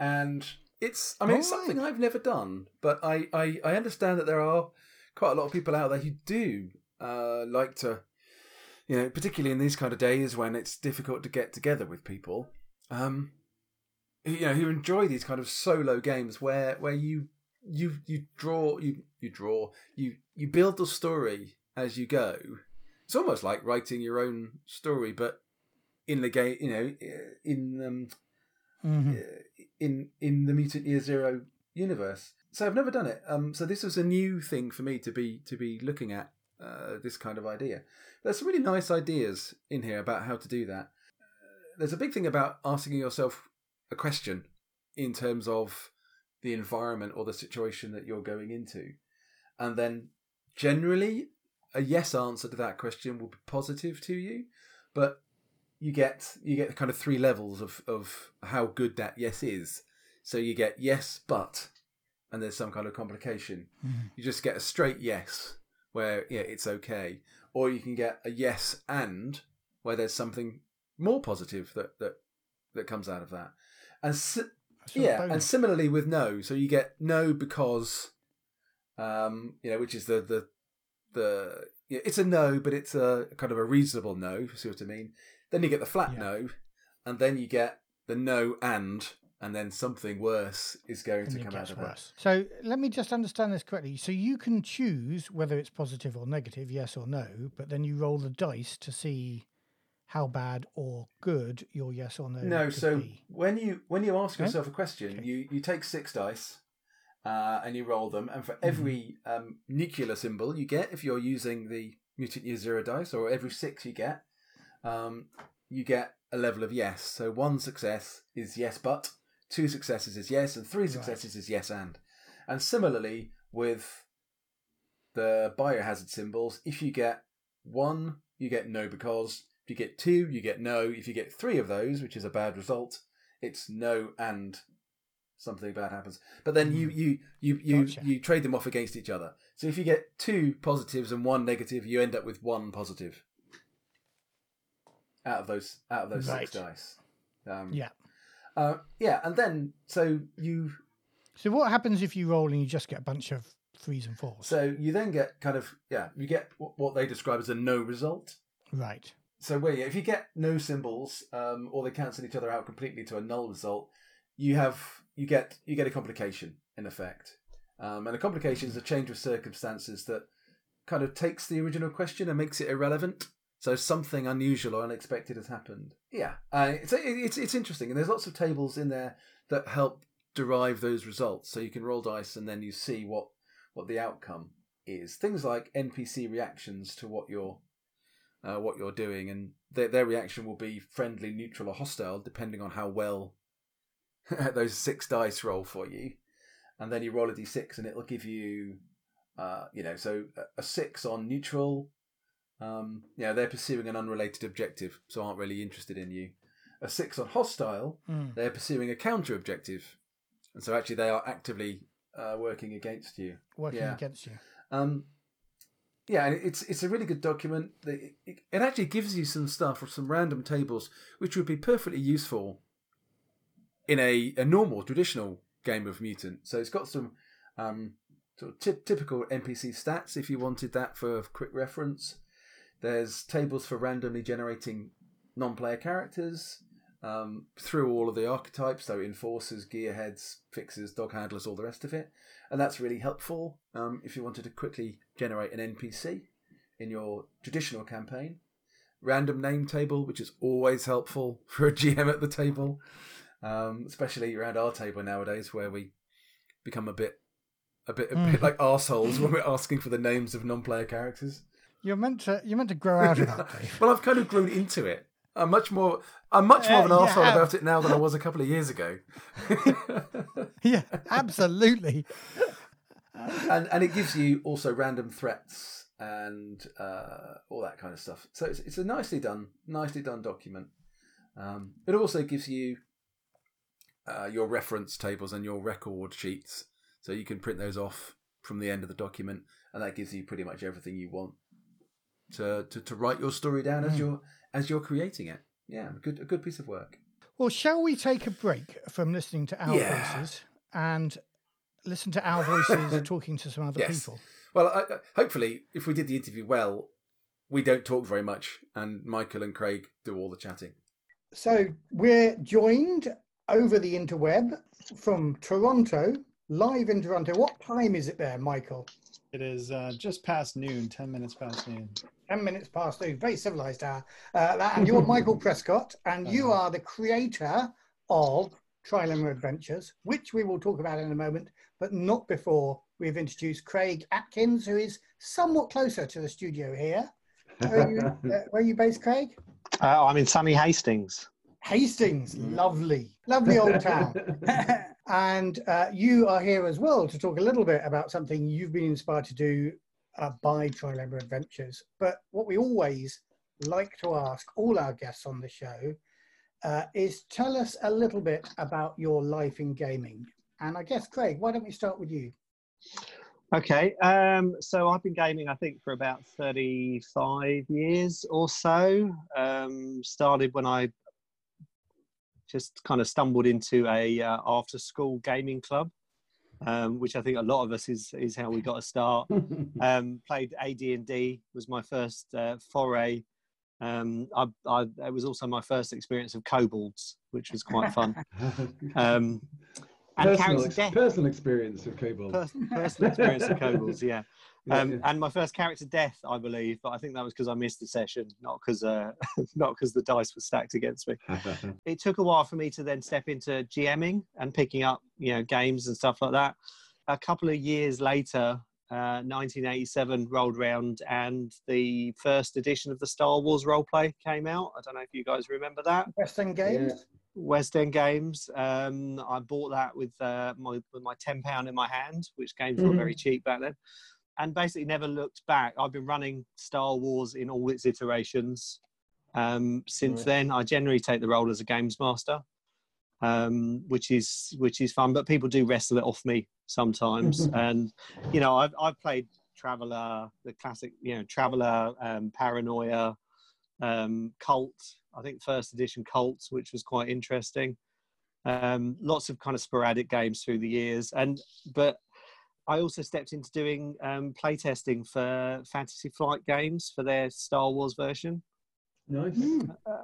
and it's I mean it's something I've never done, but I, I I understand that there are quite a lot of people out there who do uh, like to you know, particularly in these kind of days when it's difficult to get together with people, um, who, you know, who enjoy these kind of solo games where where you you you draw you you draw you you build the story as you go. It's almost like writing your own story, but in the game, you know, in um, Mhm. in in the Mutant Year Zero universe. So I've never done it. Um, so this was a new thing for me to be to be looking at uh, this kind of idea. There's some really nice ideas in here about how to do that. Uh, there's a big thing about asking yourself a question in terms of the environment or the situation that you're going into, and then generally a yes answer to that question will be positive to you, but you get you get kind of three levels of of how good that yes is. So you get yes, but, and there's some kind of complication. Mm. You just get a straight yes, where yeah, it's okay, or you can get a yes and, where there's something more positive that that that comes out of that, and si- yeah, and similarly with no, so you get no because, um, you know, which is the the the it's a no, but it's a kind of a reasonable no. if you See what I mean? Then you get the flat Yeah. no, and then you get the no and, and then something worse is going And to come out of that. So let me just understand this correctly. So you can choose whether it's positive or negative, yes or no, but then you roll the dice to see how bad or good your yes or no. No, so be. when you when you ask Okay. yourself a question, Okay. you you take six dice, uh, and you roll them, and for Mm-hmm. every um, nuclear symbol you get, if you're using the mutant year zero dice, or every six you get, um, you get a level of yes. So one success is yes, but two successes is yes, and three Right. successes is yes and. And similarly with the biohazard symbols, if you get one, you get no because. If you get two, you get no. If you get three of those, which is a bad result, it's no and something bad happens. But then you you you you, Mm. Gotcha. you trade them off against each other. So if you get two positives and one negative, you end up with one positive out of those out of those six dice. Um, Yeah. uh, yeah, and then so you So what happens if you roll and you just get a bunch of threes and fours? so you then get kind of yeah you get what what they describe as a no result. right. So where if you get no symbols um, or they cancel each other out completely to a null result, you have you get you get a complication in effect, um, and a complication is a change of circumstances that kind of takes the original question and makes it irrelevant. So something unusual or unexpected has happened. Yeah, uh, it's it's it's interesting, and there's lots of tables in there that help derive those results. So you can roll dice and then you see what what the outcome is. Things like NPC reactions to what you're uh, what you're doing, and their their reaction will be friendly, neutral, or hostile, depending on how well those six dice roll for you. And then you roll a d6, and it'll give you, uh, you know, so a- a six on neutral. Um, yeah, they're pursuing an unrelated objective, so aren't really interested in you. A six on hostile, Mm. they're pursuing a counter objective, and so actually they are actively uh, working against you. Working Yeah. against you. Um, yeah, and it's it's a really good document. It, it, it actually gives you some stuff or some random tables which would be perfectly useful in a, a normal traditional game of mutant. So it's got some um, sort of ty- typical NPC stats if you wanted that for quick reference. There's tables for randomly generating non-player characters um, through all of the archetypes, so enforcers, gearheads, fixers, dog handlers, all the rest of it, and that's really helpful um, if you wanted to quickly generate an NPC in your traditional campaign. Random name table, which is always helpful for a GM at the table, um, especially around our table nowadays, where we become a bit, a bit, a bit Mhm. like assholes when we're asking for the names of non-player characters. You're meant to. You're meant to grow out of that, Dave. well, I've kind of grown into it. I'm much more. I'm much more of an Uh, you arsehole have. about it now than I was a couple of years ago. yeah, absolutely. and and it gives you also random threats and uh, all that kind of stuff. So it's it's a nicely done, nicely done document. Um, it also gives you uh, your reference tables and your record sheets, so you can print those off from the end of the document, and that gives you pretty much everything you want to to, to write your story down as Mm. you're as you're creating it. Yeah, a good a good piece of work. Well, shall we take a break from listening to our Yeah. voices and listen to our voices talking to some other Yes. people? Well, I- hopefully, if we did the interview well, we don't talk very much, and Michael and Craig do all the chatting. So we're joined over the interweb from Toronto, live in Toronto. What time is it there, Michael? It is uh, just past noon, 10 minutes past noon. 10 minutes past noon, very civilized hour. Uh, and you're Michael Prescott, and you Uh-huh. are the creator of Trilemma Adventures, which we will talk about in a moment, but not before we've introduced Craig Atkins, who is somewhat closer to the studio here. Where are you, uh, where are you based, Craig? Uh, I'm in sunny Hastings. Hastings, lovely, lovely old town. and uh, you are here as well to talk a little bit about something you've been inspired to do uh, by Trilemma Adventures. But what we always like to ask all our guests on the show uh, is tell us a little bit about your life in gaming. And I guess, Craig, why don't we start with you? Okay, um, so I've been gaming, I think, for about 35 years or so. Um, started when I just kind of stumbled into a uh, after school gaming club, um, which I think a lot of us is is how we got a start. um, played AD and D was my first uh, foray. Um, I, I, it was also my first experience of kobolds, which was quite fun. Um, and personal, ex- death. personal experience of kobolds. Pers- personal experience of kobolds, yeah. Yeah, Um, yeah. and my first character death, I believe, but I think that was because I missed the session, not because uh, not because the dice were stacked against me. It took a while for me to then step into GMing and picking up, you know, games and stuff like that. A couple of years later, uh, 1987 rolled round, and the first edition of the Star Wars roleplay came out. I don't know if you guys remember that. West End Games? West End Games. Um, I bought that with uh, my with my ten pound in my hand, which games were very cheap back then, and basically never looked back. I've been running Star Wars in all its iterations um, since Right. then. I generally take the role as a games master, um, which is which is fun. But people do wrestle it off me sometimes, and you know I've I've played Traveller, the classic, you know Traveller, um, Paranoia, um, Kult. I think first edition Kult, which was quite interesting. Um, lots of kind of sporadic games through the years, and but I also stepped into doing um, playtesting for Fantasy Flight games for their Star Wars version. nice.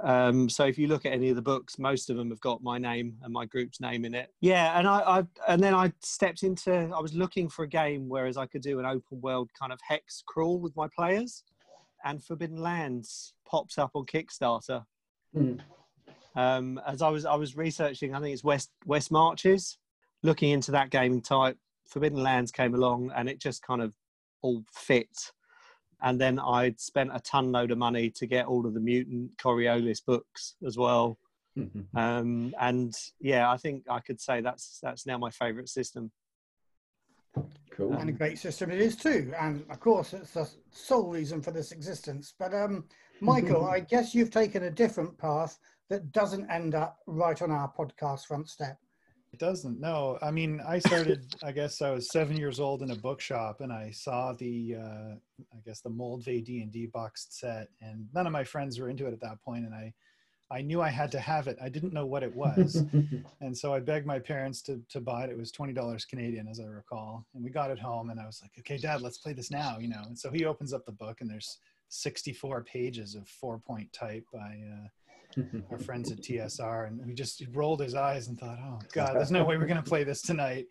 Um, so if you look at any of the books, most of them have got my name and my group's name in it. Yeah, and I, I and then I stepped into. I was looking for a game whereas I could do an open world kind of hex crawl with my players, and Forbidden Lands pops up on Kickstarter. Hmm. Um, as I was I was researching, I think it's West West Marches, looking into that gaming type. Forbidden Lands came along, and it just kind of all fit and then I'd spent a ton load of money to get all of the mutant Coriolis books as well. Um, and yeah, I think I could say that's that's now my favourite system. cool. And a great system it is too. And of course, it's the sole reason for this existence. But um, Michael, I guess you've taken a different path that doesn't end up right on our podcast front step. It doesn't. No, I mean, I started. I guess I was seven years old in a bookshop, and I saw the, uh, I guess the Moldvay D and D boxed set, and none of my friends were into it at that point, and I, I knew I had to have it. I didn't know what it was, and so I begged my parents to to buy it. It was twenty dollars Canadian, as I recall, and we got it home, and I was like, "Okay, Dad, let's play this now," you know. And so he opens up the book, and there's sixty-four pages of four-point type by. Uh, our friends at TSR, and he just rolled his eyes and thought, "Oh God, there's no way we're going to play this tonight."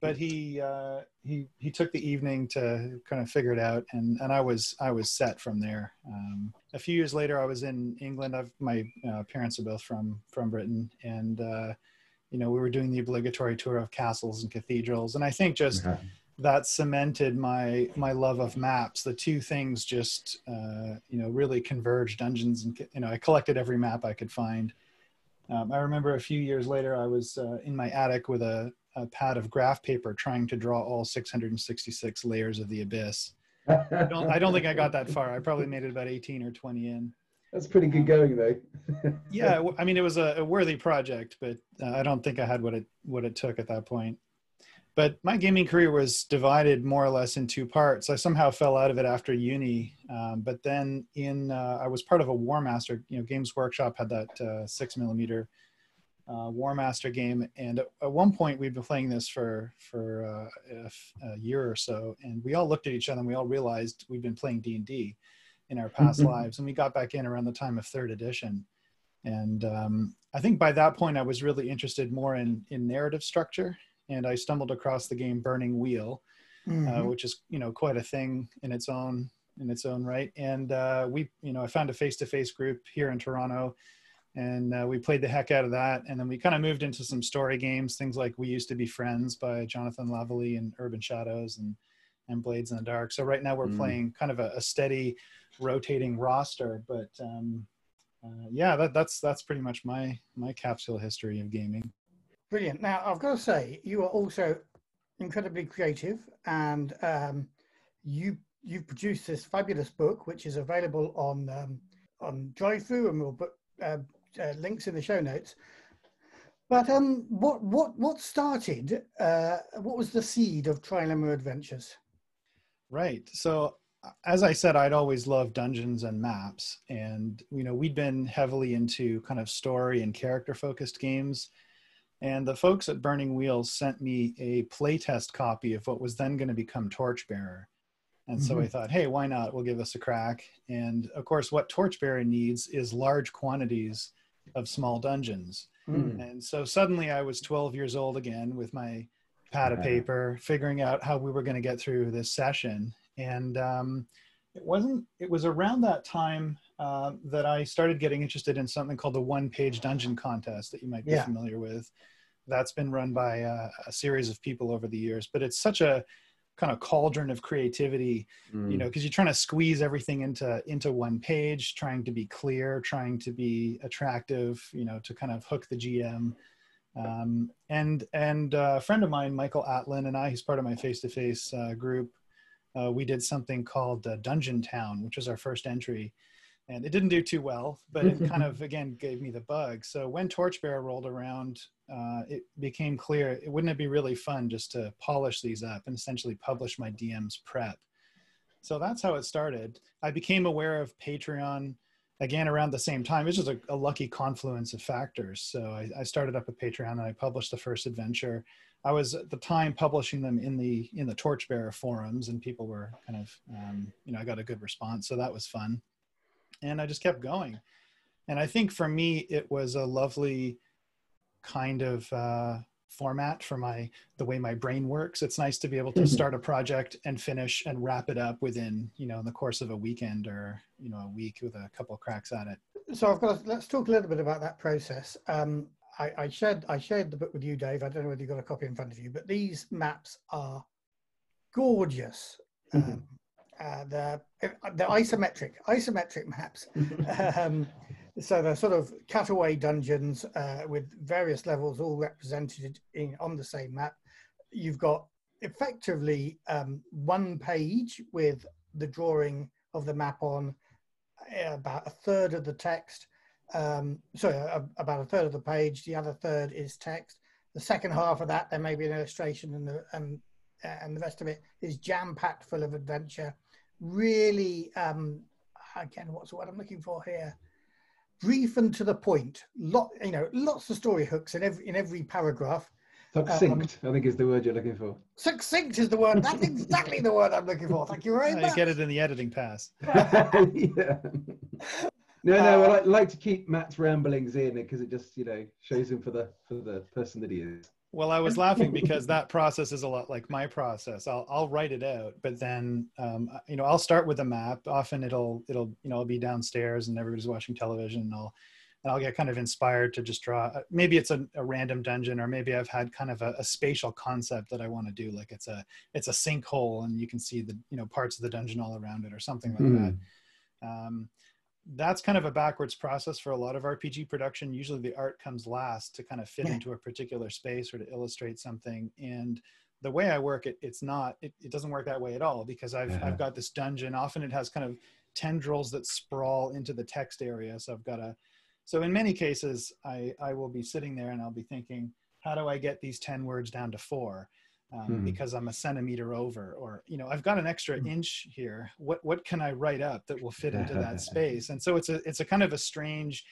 But he uh, he he took the evening to kind of figure it out, and and I was I was set from there. Um, a few years later, I was in England. I've, my uh, parents are both from from Britain, and uh, you know we were doing the obligatory tour of castles and cathedrals, and I think just that cemented my my love of maps. The two things just uh, you know really converged. Dungeons and you know I collected every map I could find. Um, I remember a few years later I was uh, in my attic with a, a pad of graph paper trying to draw all 666 layers of the abyss. I don't I don't think I got that far. I probably made it about 18 or 20 in. That's pretty good going though. Yeah, I mean it was a, a worthy project, but uh, I don't think I had what it what it took at that point. But my gaming career was divided more or less in two parts. I somehow fell out of it after uni, um, but then in uh, I was part of a Warmaster. You know, Games Workshop had that uh, six millimeter uh, Warmaster game, and at, at one point we'd been playing this for for uh, a, year or so, and we all looked at each other and we all realized we'd been playing D and D in our past lives, and we got back in around the time of third edition. And um, I think by that point, I was really interested more in in narrative structure, and I stumbled across the game Burning Wheel, uh, Mhm. which is you know quite a thing in its own in its own right. And uh, we, you know, I found a face-to-face group here in Toronto and uh, we played the heck out of that. And then we kind of moved into some story games, things like We Used to Be Friends by Jonathan Lavallee and Urban Shadows and and Blades in the Dark. So right now we're Mm. playing kind of a, a steady, rotating roster. But um, uh, yeah, that, that's that's pretty much my my capsule history of gaming. Brilliant. Now, I've got to say, you are also incredibly creative, and um, you you've produced this fabulous book, which is available on um, on DriveThru, and we'll put uh, uh, links in the show notes. But um, what what what started? Uh, what was the seed of Trilemma Adventures? Right. So as I said, I'd always loved dungeons and maps, and you know we'd been heavily into kind of story and character focused games. And the folks at Burning Wheels sent me a playtest copy of what was then going to become Torchbearer. And so I thought, hey, why not? We'll give this a crack. And of course, what Torchbearer needs is large quantities of small dungeons. Hmm. And so suddenly I was 12 years old again with my pad of paper, figuring out how we were going to get through this session. And um, it wasn't, it was around that time uh, that I started getting interested in something called the one page dungeon contest that you might be Yeah. familiar with. That's been run by uh, a series of people over the years, but it's such a kind of cauldron of creativity Hmm. you know because you're trying to squeeze everything into into one page trying to be clear trying to be attractive you know to kind of hook the gm um, and and uh, a friend of mine michael atlin and i he's part of my face-to-face uh, group uh, we did something called uh, dungeon town which was our first entry and it didn't do too well but it kind of again gave me the bug so when torchbearer rolled around uh, it became clear it wouldn't it be really fun just to polish these up and essentially publish my dm's prep so that's how it started. I became aware of Patreon again around the same time. It's just a, a lucky confluence of factors. So I, I started up a Patreon and I published the first adventure. I was at the time publishing them in the in the Torchbearer forums, and people were kind of um, you know I got a good response, so that was fun. And I just kept going. And I think for me, it was a lovely kind of uh, format for my the way my brain works it's nice to be able to Mhm. start a project and finish and wrap it up within you know in the course of a weekend or you know a week with a couple of cracks at it So I've got. Let's talk a little bit about that process. Um, I, I shared I shared the book with you, Dave. I don't know whether you've got a copy in front of you, but these maps are gorgeous. Um, uh, they're they're isometric isometric maps. um, so they're sort of cutaway dungeons uh, with various levels all represented in on the same map. You've got effectively um, one page with the drawing of the map on uh, about a third of the text. Um, sorry, a, about a third of the page. The other third is text. The second half of that, there may be an illustration, and the and and the rest of it is jam packed full of adventure. Really, um, again, what's the word I'm looking for here? Brief and to the point. Lot, you know, lots of story hooks in every in every paragraph. Succinct, I think is the word you're looking for. Succinct is the word. That's exactly the word I'm looking for. Thank you very i much. get it in the editing pass yeah. No, no, I like, like to keep Matt's ramblings in because it just, you know, shows him for the for the person that he is. Well i was laughing because that process is a lot like my process i'll, I'll write it out but then um, you know i'll start with a map often it'll it'll you know i'll be downstairs and everybody's watching television and i'll and I'll get kind of inspired to just draw. uh, Maybe it's a, a random dungeon, or maybe I've had kind of a, a spatial concept that I want to do. Like it's a it's a sinkhole, and you can see the you know parts of the dungeon all around it, or something like Hmm. that. Um, that's kind of a backwards process for a lot of RPG production. Usually, the art comes last to kind of fit Yeah. into a particular space or to illustrate something. And the way I work it, it's not. It, it doesn't work that way at all because I've Uh-huh. I've got this dungeon. Often it has kind of tendrils that sprawl into the text area. So I've got a so in many cases, I, I will be sitting there and I'll be thinking, how do I get these 10 words down to four? Um, Hmm. Because I'm a centimeter over, or, you know, I've got an extra Hmm. inch here. What, what can I write up that will fit into that space? And so it's a, it's a kind of a strange,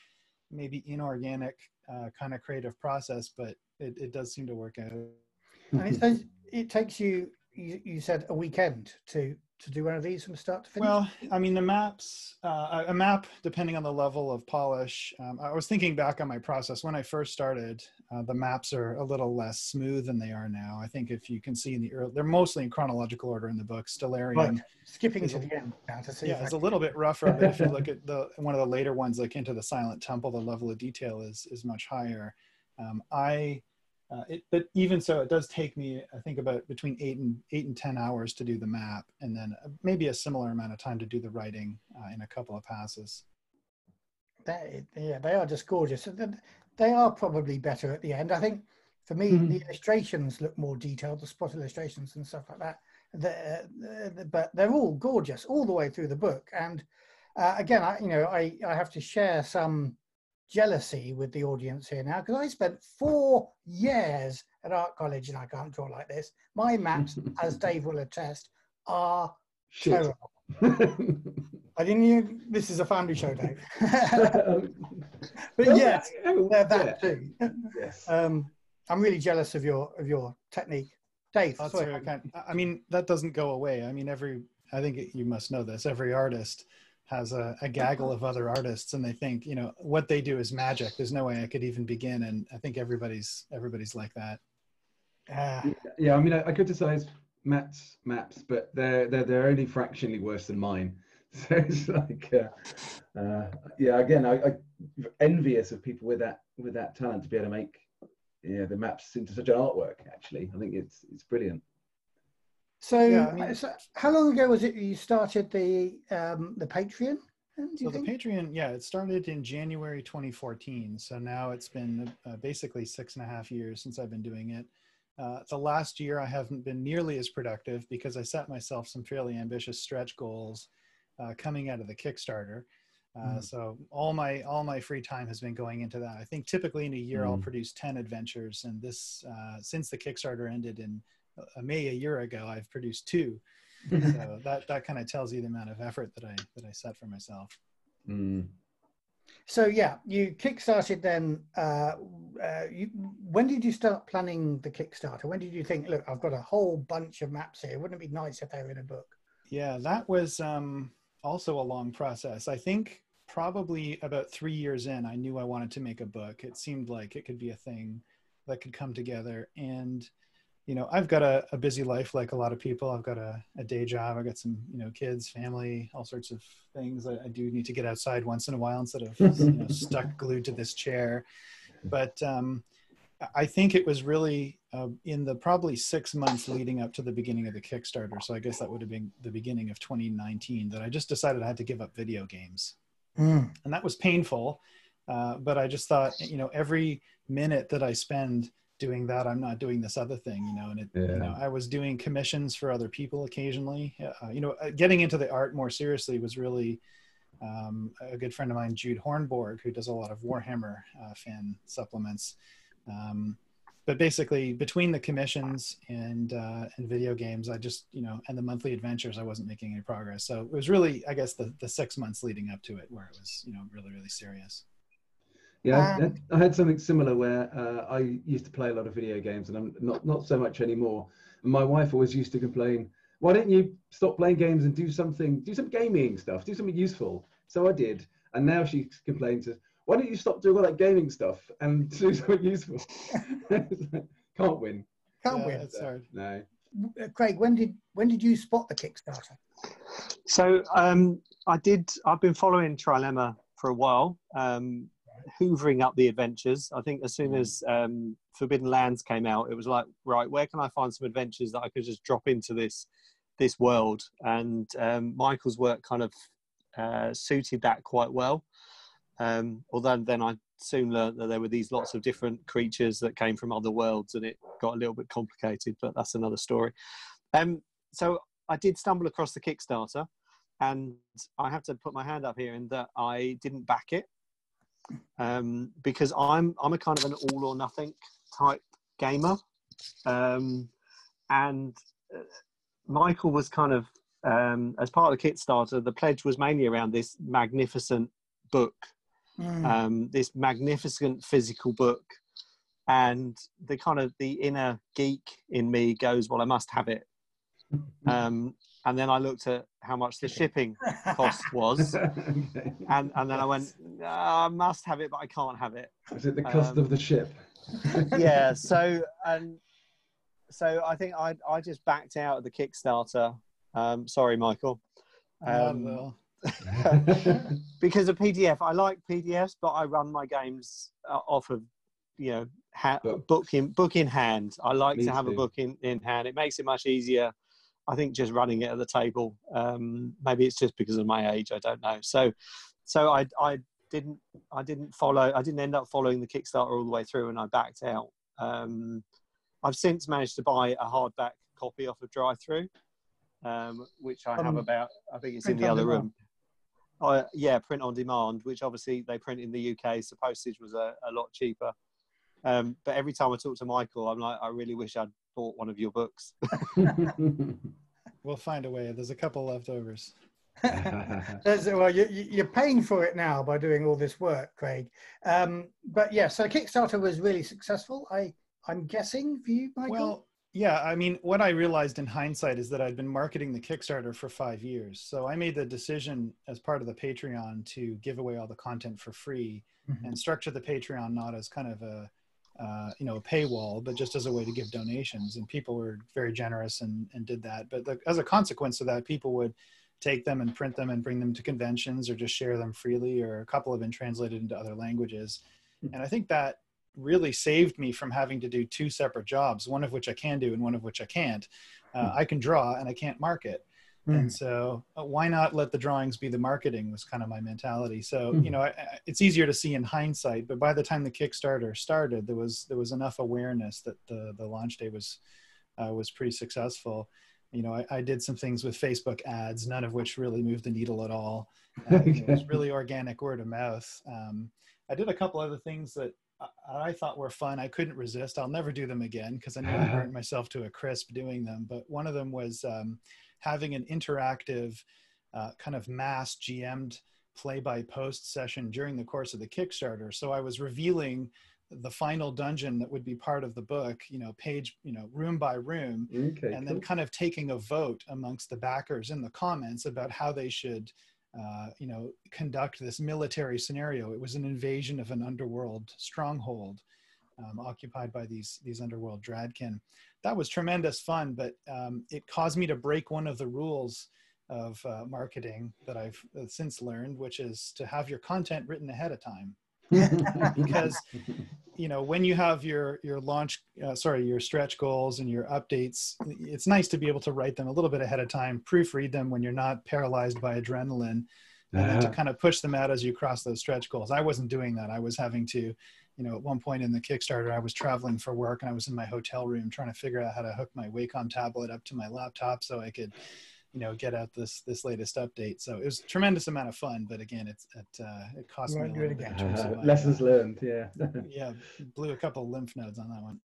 maybe inorganic uh, kind of creative process, but it, it does seem to work out. and it it takes you, you you said a weekend to to do one of these from start to finish? Well, I mean, the maps, uh, a map, depending on the level of polish. Um, I was thinking back on my process when I first started. Uh, the maps are a little less smooth than they are now. I think if you can see in the early, they're mostly in chronological order in the book. Stellarium, right. skipping to the end now to see. yeah, it's a little bit rougher. But if you look at the one of the later ones, like into the Silent Temple, the level of detail is is much higher. Um, I, uh, it, but even so, it does take me, I think, about between eight and eight and ten hours to do the map, and then uh, maybe a similar amount of time to do the writing uh, in a couple of passes. They, yeah, they are just gorgeous. They are probably better at the end. I think for me, Mhm. the illustrations look more detailed, the spot illustrations and stuff like that. The, uh, the, but they're all gorgeous all the way through the book. And uh, again, I, you know, I, I have to share some jealousy with the audience here now because I spent four years at art college and I can't draw like this. My maps, as Dave will attest, are Shit. terrible. I didn't. You, this is a family show, Dave. But well, yes, yeah, they're that yeah, too. Yes. Um, I'm really jealous of your of your technique, Dave. That's sorry. very kind. I mean, that doesn't go away. I mean, every, I think you must know this, every artist has a, a gaggle of other artists and they think, you know, what they do is magic. There's no way I could even begin. And I think everybody's, everybody's like that. Ah, Yeah, I mean, I, I criticize Matt's maps, but they're they're they're only fractionally worse than mine. So it's like, uh, uh, yeah, again, I, I envious of people with that with that talent to be able to make yeah the maps into such an artwork. Actually, I think it's it's brilliant. So, Yeah, I mean- so how long ago was it you started the um, the Patreon? So you the? Patreon, yeah, it started in January 2014. So now it's been uh, basically six and a half years since I've been doing it. Uh, the last year I haven't been nearly as productive because I set myself some fairly ambitious stretch goals uh, coming out of the Kickstarter. Uh, Mm. So all my all my free time has been going into that. I think typically in a year I'll Mm. produce 10 adventures, and this uh, since the Kickstarter ended in May a year ago, I've produced two. so that that kind of tells you the amount of effort that I that I set for myself. Mm. So yeah, you kickstarted then. Uh, uh, you, when did you start planning the Kickstarter? When did you think, look, I've got a whole bunch of maps here. Wouldn't it be nice if they were in a book? Yeah, that was um, also a long process. I think probably about three years in, I knew I wanted to make a book. It seemed like it could be a thing that could come together. And, you know, I've got a, a busy life like a lot of people. I've got a, a day job. I've got some, you know, kids, family, all sorts of things. I, I do need to get outside once in a while instead of, you know, stuck glued to this chair. But um, I think it was really uh, in the probably six months leading up to the beginning of the Kickstarter. So I guess that would have been the beginning of 2019 that I just decided I had to give up video games. Mm. And that was painful. Uh, but I just thought, you know, every minute that I spend doing that, I'm not doing this other thing, you know, and it, Yeah. you know, I was doing commissions for other people occasionally. Uh, you know, uh, getting into the art more seriously was really um, a good friend of mine, Jude Hornborg, who does a lot of Warhammer uh, fan supplements. Um, but basically, between the commissions and uh, and video games, I just you know, and the monthly adventures, I wasn't making any progress. So it was really, I guess, the the six months leading up to it where it was you know really really serious. Yeah, I- Um, I had something similar where uh, I used to play a lot of video games, and I'm not not so much anymore. And my wife always used to complain, "Why don't you stop playing games and do something, do some gaming stuff, do something useful?" So I did, and now she complains, "Why don't you stop doing all that gaming stuff and do something useful?" Can't win. Can't Yeah, win. It's hard. No. Uh, Craig, when did when did you spot the Kickstarter? So um, I did. I've been following Trilemma for a while, um, hoovering up the adventures. I think as soon as um, Forbidden Lands came out, it was like, right, where can I find some adventures that I could just drop into this this world? And um, Michael's work kind of uh, suited that quite well. Um, although then I soon learned that there were these lots of different creatures that came from other worlds, and it got a little bit complicated. But that's another story. Um, so I did stumble across the Kickstarter, and I have to put my hand up here in that I didn't back it um, because I'm I'm a kind of an all or nothing type gamer, um, and uh, Michael was kind of um, as part of the Kickstarter. The pledge was mainly around this magnificent book Mm. um, this magnificent physical book and the kind of the inner geek in me goes well i must have it um, and then I looked at how much the shipping. cost was, okay. and and then I went, "No, I must have it, but I can't have it. Is it the cost um, of the ship? yeah so and so i think i i just backed out of the kickstarter. Um sorry michael. Not um, at because of pdf i like pdfs but i run my games uh, off of you know ha- Book. book in book in hand. I like Me to have a book in, in hand. It makes it much easier i think just running it at the table um maybe it's just because of my age i don't know. So so i i didn't i didn't follow i didn't end up following the kickstarter all the way through and i backed out. Um i've since managed to buy a hardback copy off of drive through um which i have Um, about i think it's in the other room. Uh, yeah, print on demand, which obviously they print in the UK, so postage was a, a lot cheaper. Um, but every time I talk to Michael, I'm like, I really wish I'd bought one of your books. We'll find a way. There's a couple leftovers. Well, you, you- you're paying for it now by doing all this work, Craig. Um, but yeah, so Kickstarter was really successful. I I'm guessing for you, Michael. Well, yeah, I mean, what I realized in hindsight is that I'd been marketing the Kickstarter for five years. So I made the decision as part of the Patreon to give away all the content for free Mhm. and structure the Patreon not as kind of a uh, you know a paywall, but just as a way to give donations. And people were very generous and, and did that. But the, as a consequence of that, people would take them and print them and bring them to conventions or just share them freely. Or a couple have been translated into other languages. And I think that really saved me from having to do two separate jobs, one of which I can do and one of which I can't. Uh, I can draw and I can't market. Hmm. And so, uh, why not let the drawings be the marketing? Was kind of my mentality. So, Mhm. you know, I, I- it's easier to see in hindsight. But by the time the Kickstarter started, there was there was enough awareness that the the launch day was uh, was pretty successful. You know, I, I did some things with Facebook ads, none of which really moved the needle at all. Uh, It was really organic word of mouth. Um, I did a couple other things that I- I thought were fun. I couldn't resist. I'll never do them again because I nearly burnt myself to a crisp doing them. But one of them was um, having an interactive, uh, kind of mass GM'd play by post session during the course of the Kickstarter. So I was revealing the final dungeon that would be part of the book, you know, page, you know, room by room, okay. and then cool. kind of taking a vote amongst the backers in the comments about how they should uh, you know conduct this military scenario it was an invasion of an underworld stronghold um, occupied by these these underworld dradkin that was tremendous fun but um, it caused me to break one of the rules of uh, marketing that i've uh, since learned which is to have your content written ahead of time. Because you know when you have your your launch uh, sorry your stretch goals and your updates it's nice to be able to write them a little bit ahead of time proofread them when you're not paralyzed by adrenaline and then to kind of push them out as you cross those stretch goals. I wasn't doing that. I was having to you know at one point in the kickstarter i was traveling for work and i was in my hotel room trying to figure out how to hook my wacom tablet up to my laptop so i could you know get out this this latest update so it was a tremendous amount of fun but again it's it uh it cost me a won't do it bit in again. terms of Uh, my, lessons uh, learned. Yeah. yeah blew a couple of lymph nodes on that one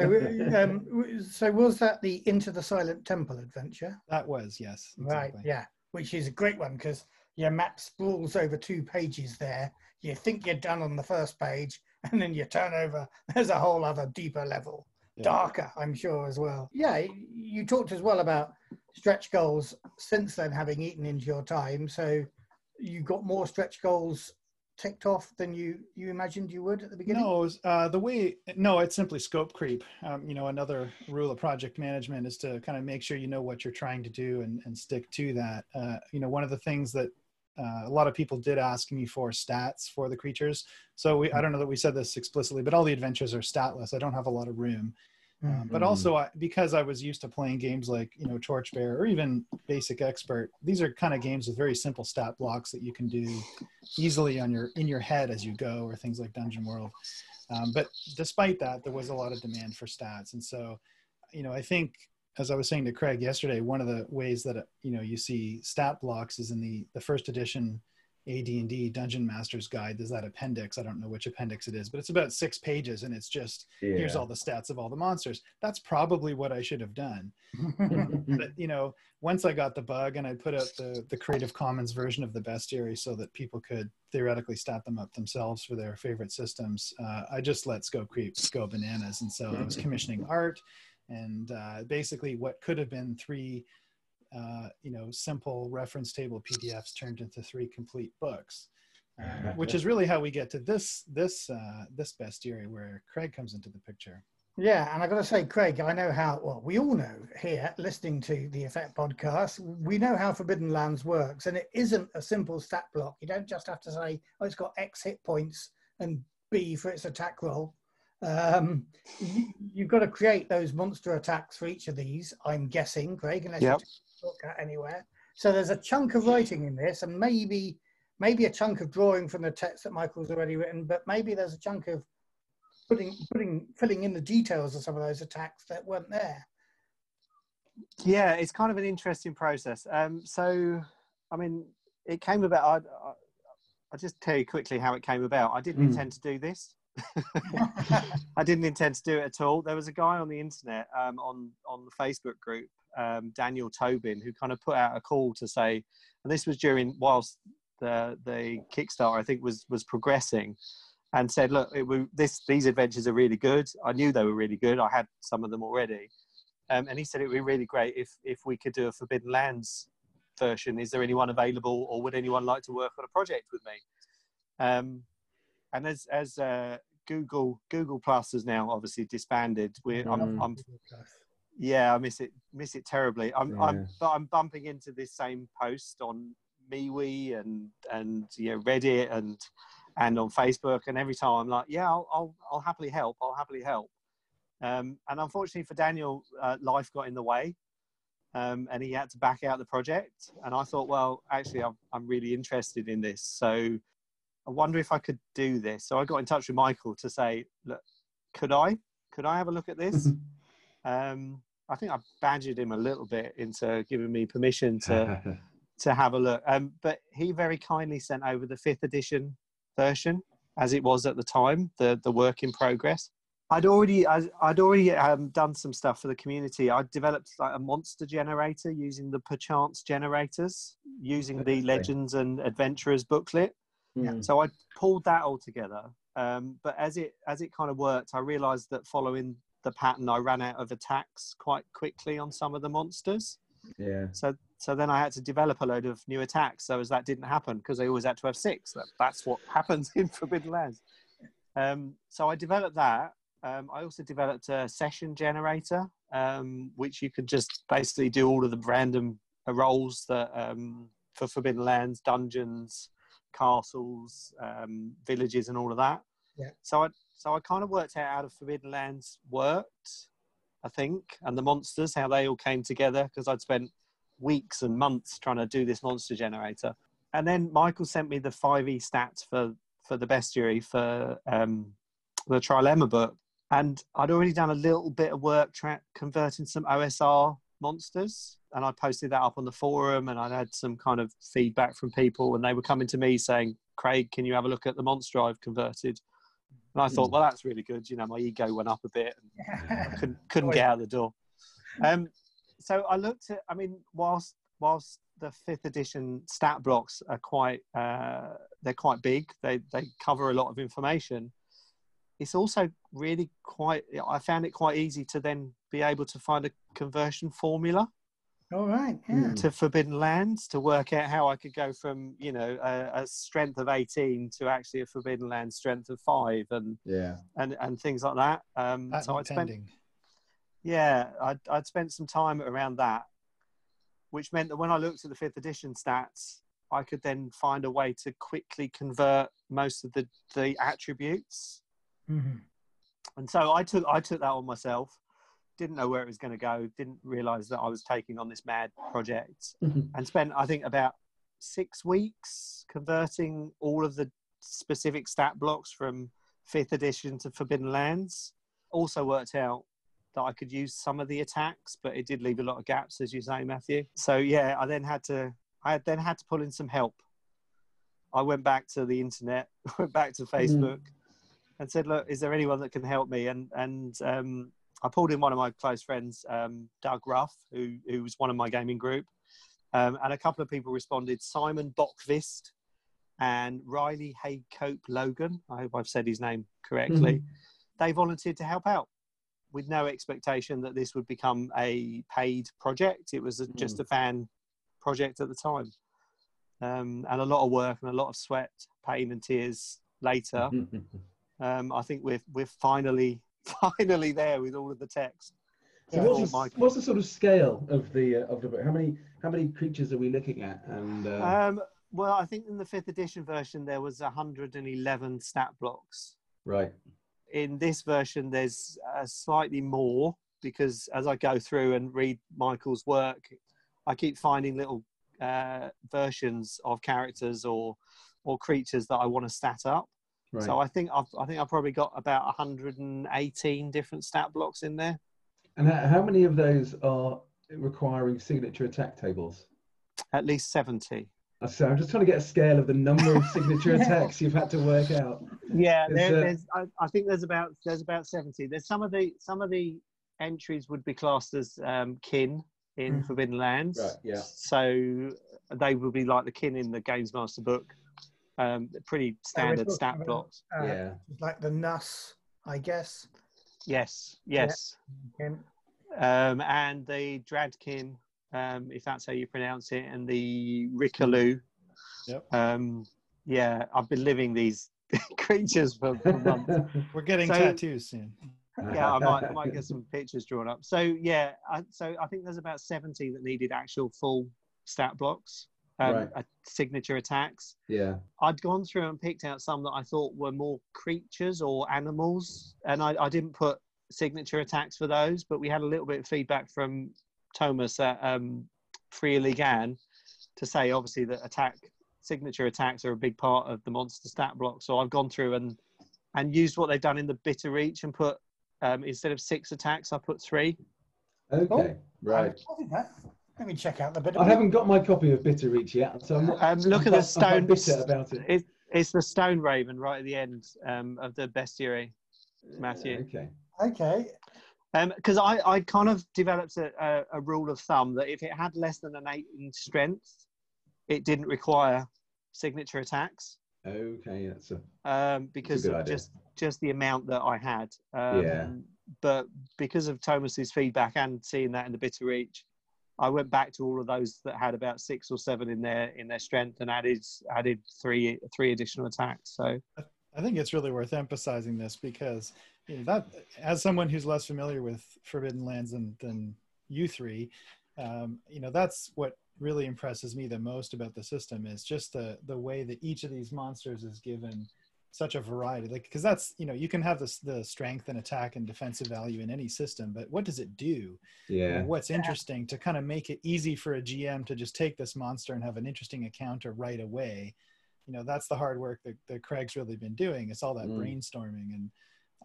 So, um, so was that the Into the Silent Temple adventure? that was yes Right. exactly. Yeah, which is a great one because your map sprawls over two pages there. You think you're done on the first page, and then you turn over. There's a whole other deeper level, Yeah. darker, I'm sure as well. Yeah, you talked as well about stretch goals since then, having eaten into your time. So you got more stretch goals ticked off than you you imagined you would at the beginning. No, was, uh, the way no, it's simply scope creep. Um, you know, another rule of project management is to kind of make sure you know what you're trying to do and, and stick to that. Uh, you know, one of the things that uh, a lot of people did ask me for stats for the creatures. So we, I don't know that we said this explicitly, but all the adventures are statless. I don't have a lot of room. Um, but also I, because I was used to playing games like you know Torchbearer or even Basic Expert, these are kind of games with very simple stat blocks that you can do easily on your in your head as you go, or things like Dungeon World. Um, but despite that, there was a lot of demand for stats, and so you know I think as I was saying to Craig yesterday, one of the ways that you know you see stat blocks is in the the first edition AD&D Dungeon Master's Guide. There's that appendix. I don't know which appendix it is, but it's about six pages, and it's just here's all the stats of all the monsters. That's probably what I should have done. but you know, once I got the bug and I put out the the Creative Commons version of the bestiary so that people could theoretically stat them up themselves for their favorite systems, uh, I just let Scope Creep go bananas. And so I was commissioning art, and uh, basically what could have been three uh, you know simple reference table PDFs turned into three complete books, uh, which is really how we get to this this uh, this bestiary where Craig comes into the picture. Yeah, and I've got to say, Craig, I know how. Well, we all know here, listening to the Effekt podcast, we know how Forbidden Lands works, and it isn't a simple stat block. You don't just have to say, "Oh, it's got X hit points and B for its attack roll." Um, you, have got to create those monster attacks for each of these. I'm guessing, Craig, unless yep. you look at anywhere. So there's a chunk of writing in this, and maybe maybe a chunk of drawing from the text that Michael's already written, but maybe there's a chunk of putting putting filling in the details of some of those attacks that weren't there. Yeah, it's kind of an interesting process. Um, so, I mean, it came about. I, I, I'll just tell you quickly how it came about. I didn't mm. intend to do this. I didn't intend to do it at all. There was a guy on the internet, um, on on the Facebook group, um, Daniel Tobin, who kind of put out a call to say, and this was during whilst the the Kickstarter I think was was progressing, and said, look, it, this these adventures are really good. I knew they were really good. I had some of them already, um, and he said it would be really great if if we could do a Forbidden Lands version. Is there anyone available, or would anyone like to work on a project with me? And as as uh, Google Google Plus has now obviously disbanded, we're mm. I'm, I'm, yeah, I miss it miss it terribly. I'm yeah. I'm but I'm bumping into this same post on MeWe and and yeah Reddit and and on Facebook and every time I'm like, yeah, I'll I'll, I'll happily help. I'll happily help. Um, and unfortunately for Daniel, uh, life got in the way. Um, and he had to back out the project. And I thought, well, actually, I'm, I'm really interested in this. So I wonder if I could do this. So I got in touch with Michael to say, look, could I? Could I have a look at this? um, I think I badgered him a little bit into giving me permission to to have a look. Um, but he very kindly sent over the fifth edition version as it was at the time, the the work in progress. I'd already I, would already um, done some stuff for the community. I developed like a monster generator using the perchance generators, using the Legends and Adventurers booklet. Yeah. So I pulled that all together. Um, but as it as it kind of worked, I realised that following the pattern, I ran out of attacks quite quickly on some of the monsters. Yeah. So so then I had to develop a load of new attacks so as that didn't happen because I always had to have six. That, that's what happens in Forbidden Lands. Um, so I developed that. Um, I also developed a session generator, um, which you could just basically do all of the random roles that um, for Forbidden Lands, dungeons, castles, um, villages, and all of that. Yeah. So I so I kind of worked out how the Forbidden Lands worked, I think, and the monsters how they all came together because I'd spent weeks and months trying to do this monster generator. And then Michael sent me the five E stats for for the bestiary for um, the Trilemma book, and I'd already done a little bit of work tra- converting some OSR monsters and I posted that up on the forum and I had some kind of feedback from people and they were coming to me saying, Craig, can you have a look at the monster I've converted? And I thought, hmm. well, that's really good. You know, my ego went up a bit and I couldn't, couldn't get out the door. Um, so I looked at, I mean, whilst, whilst the fifth edition stat blocks are quite, uh, they're quite big. They, they cover a lot of information. It's also really quite, I found it quite easy to then be able to find a conversion formula all right. Yeah. To Forbidden Lands to work out how I could go from you know a, a, strength of eighteen to actually a Forbidden Land strength of five, and yeah, and and things like that. Um, so I spent. Yeah, I'd, I'd spent some time around that, which meant that when I looked at the fifth edition stats, I could then find a way to quickly convert most of the the attributes. Mm-hmm. And so I took I took that on myself didn't know where it was going to go, didn't realize that I was taking on this mad project, mm-hmm. and spent, I think, about six weeks converting all of the specific stat blocks from fifth edition to Forbidden Lands. Also worked out that I could use some of the attacks, but it did leave a lot of gaps, as you say, Matthew. So yeah, I then had to, I then had to pull in some help. I went back to the internet, went back to mm-hmm. Facebook, mm. And said, "Look, is there anyone that can help me?" And and um, I pulled in one of my close friends, um, Doug Ruff, who, who was one of my gaming group. Um, and a couple of people responded Simon Bockvist and Riley Haycope Logan. I hope I've said his name correctly. Mm-hmm. They volunteered to help out. with no expectation that this would become a paid project. It was a, just a fan project at the time, um, and a lot of work and a lot of sweat, pain, and tears later. um, I think we're we're finally finally there with all of the text. So what's, Oh the, my- what's the sort of scale of the uh, of the book? How many how many creatures are we looking at? And uh, Um, well, I think in the fifth edition version there was 111 stat blocks. right, in this version there's uh, slightly more because as i go through and read michael's work i keep finding little uh, versions of characters or or creatures that i want to stat up right. so i think i've i think i've probably got about 118 different stat blocks in there and how, many of those are requiring signature attack tables? at least 70 Uh, So I'm just trying to get a scale of the number of signature attacks you've had to work out. yeah there, uh, there's I, I think there's about there's about 70 there's some of the some of the entries would be classed as um, kin in Mm. forbidden lands Right, yeah. so they would be like the kin in the games master book um pretty standard talking stat about- blocks Uh, yeah. Like the NUS, I guess. yes yes Him. um and the dradkin um if that's how you pronounce it and the rickaloo Yep. um yeah i've been living these creatures for, for months We're getting So- tattoos soon. yeah, I might, I might get some pictures drawn up. So yeah, I, so I think there's about 70 that needed actual full stat blocks, um, Right. uh, signature attacks. yeah. I'd gone through and picked out some that I thought were more creatures or animals, and I, I didn't put signature attacks for those. But we had a little bit of feedback from Thomas at um, Fria Ligan to say obviously that attack signature attacks are a big part of the monster stat block. So I've gone through and and used what they've done in the bitter reach and put um, instead of six attacks, I put three. Okay. Right. I Let me check out the bit. I haven't got my copy of Bitter Reach yet, so I'm not. Um, look I'm at the not- I'm not stone. bitter about it. It, it's the stone raven right at the end um, of the bestiary, Matthew. Okay. Okay. Because I, I kind of developed a, a, a rule of thumb that if it had less than an eight in strength, it didn't require signature attacks Okay. That's a. um, because good of idea. just just the amount that I had. Um, Yeah. But because of Thomas's feedback and seeing that in the bitter reach, I went back to all of those that had about six or seven in their in their strength and added added three three additional attacks. So I think it's really worth emphasizing this because you know, that, as someone who's less familiar with Forbidden Lands than, than you three, um, you know, that's what really impresses me the most about the system is just the the way that each of these monsters is given such a variety. Like, because that's you know, you can have this the strength and attack and defensive value in any system, but what does it do? Yeah. what's interesting to kind of make it easy for a GM to just take this monster and have an interesting encounter right away. You know, that's the hard work that, that Craig's really been doing. It's all that Mm. brainstorming. And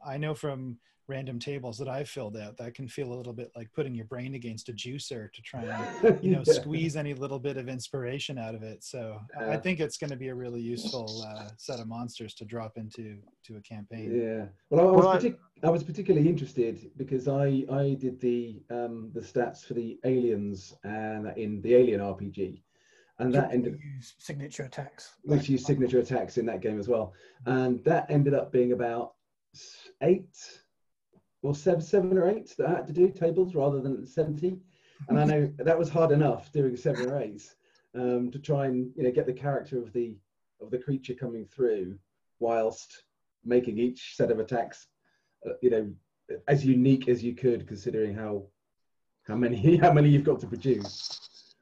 I know from random tables that I've filled out that can feel a little bit like putting your brain against a juicer to try and, you know, Yeah. squeeze any little bit of inspiration out of it. So I- I think it's going to be a really useful uh, set of monsters to drop into to a campaign. Yeah. Well, I, I was Well, I- partic- I was particularly interested because I I did the um the stats for the aliens and in the Alien RPG, and that ended use signature attacks. which used signature attacks in that game as well, and that ended up being about eight or seven seven or eight that I had to do tables rather than seventy, and I know that was hard enough doing seven or eight um, to try and you know get the character of the of the creature coming through whilst making each set of attacks uh, you know as unique as you could considering how how many how many you've got to produce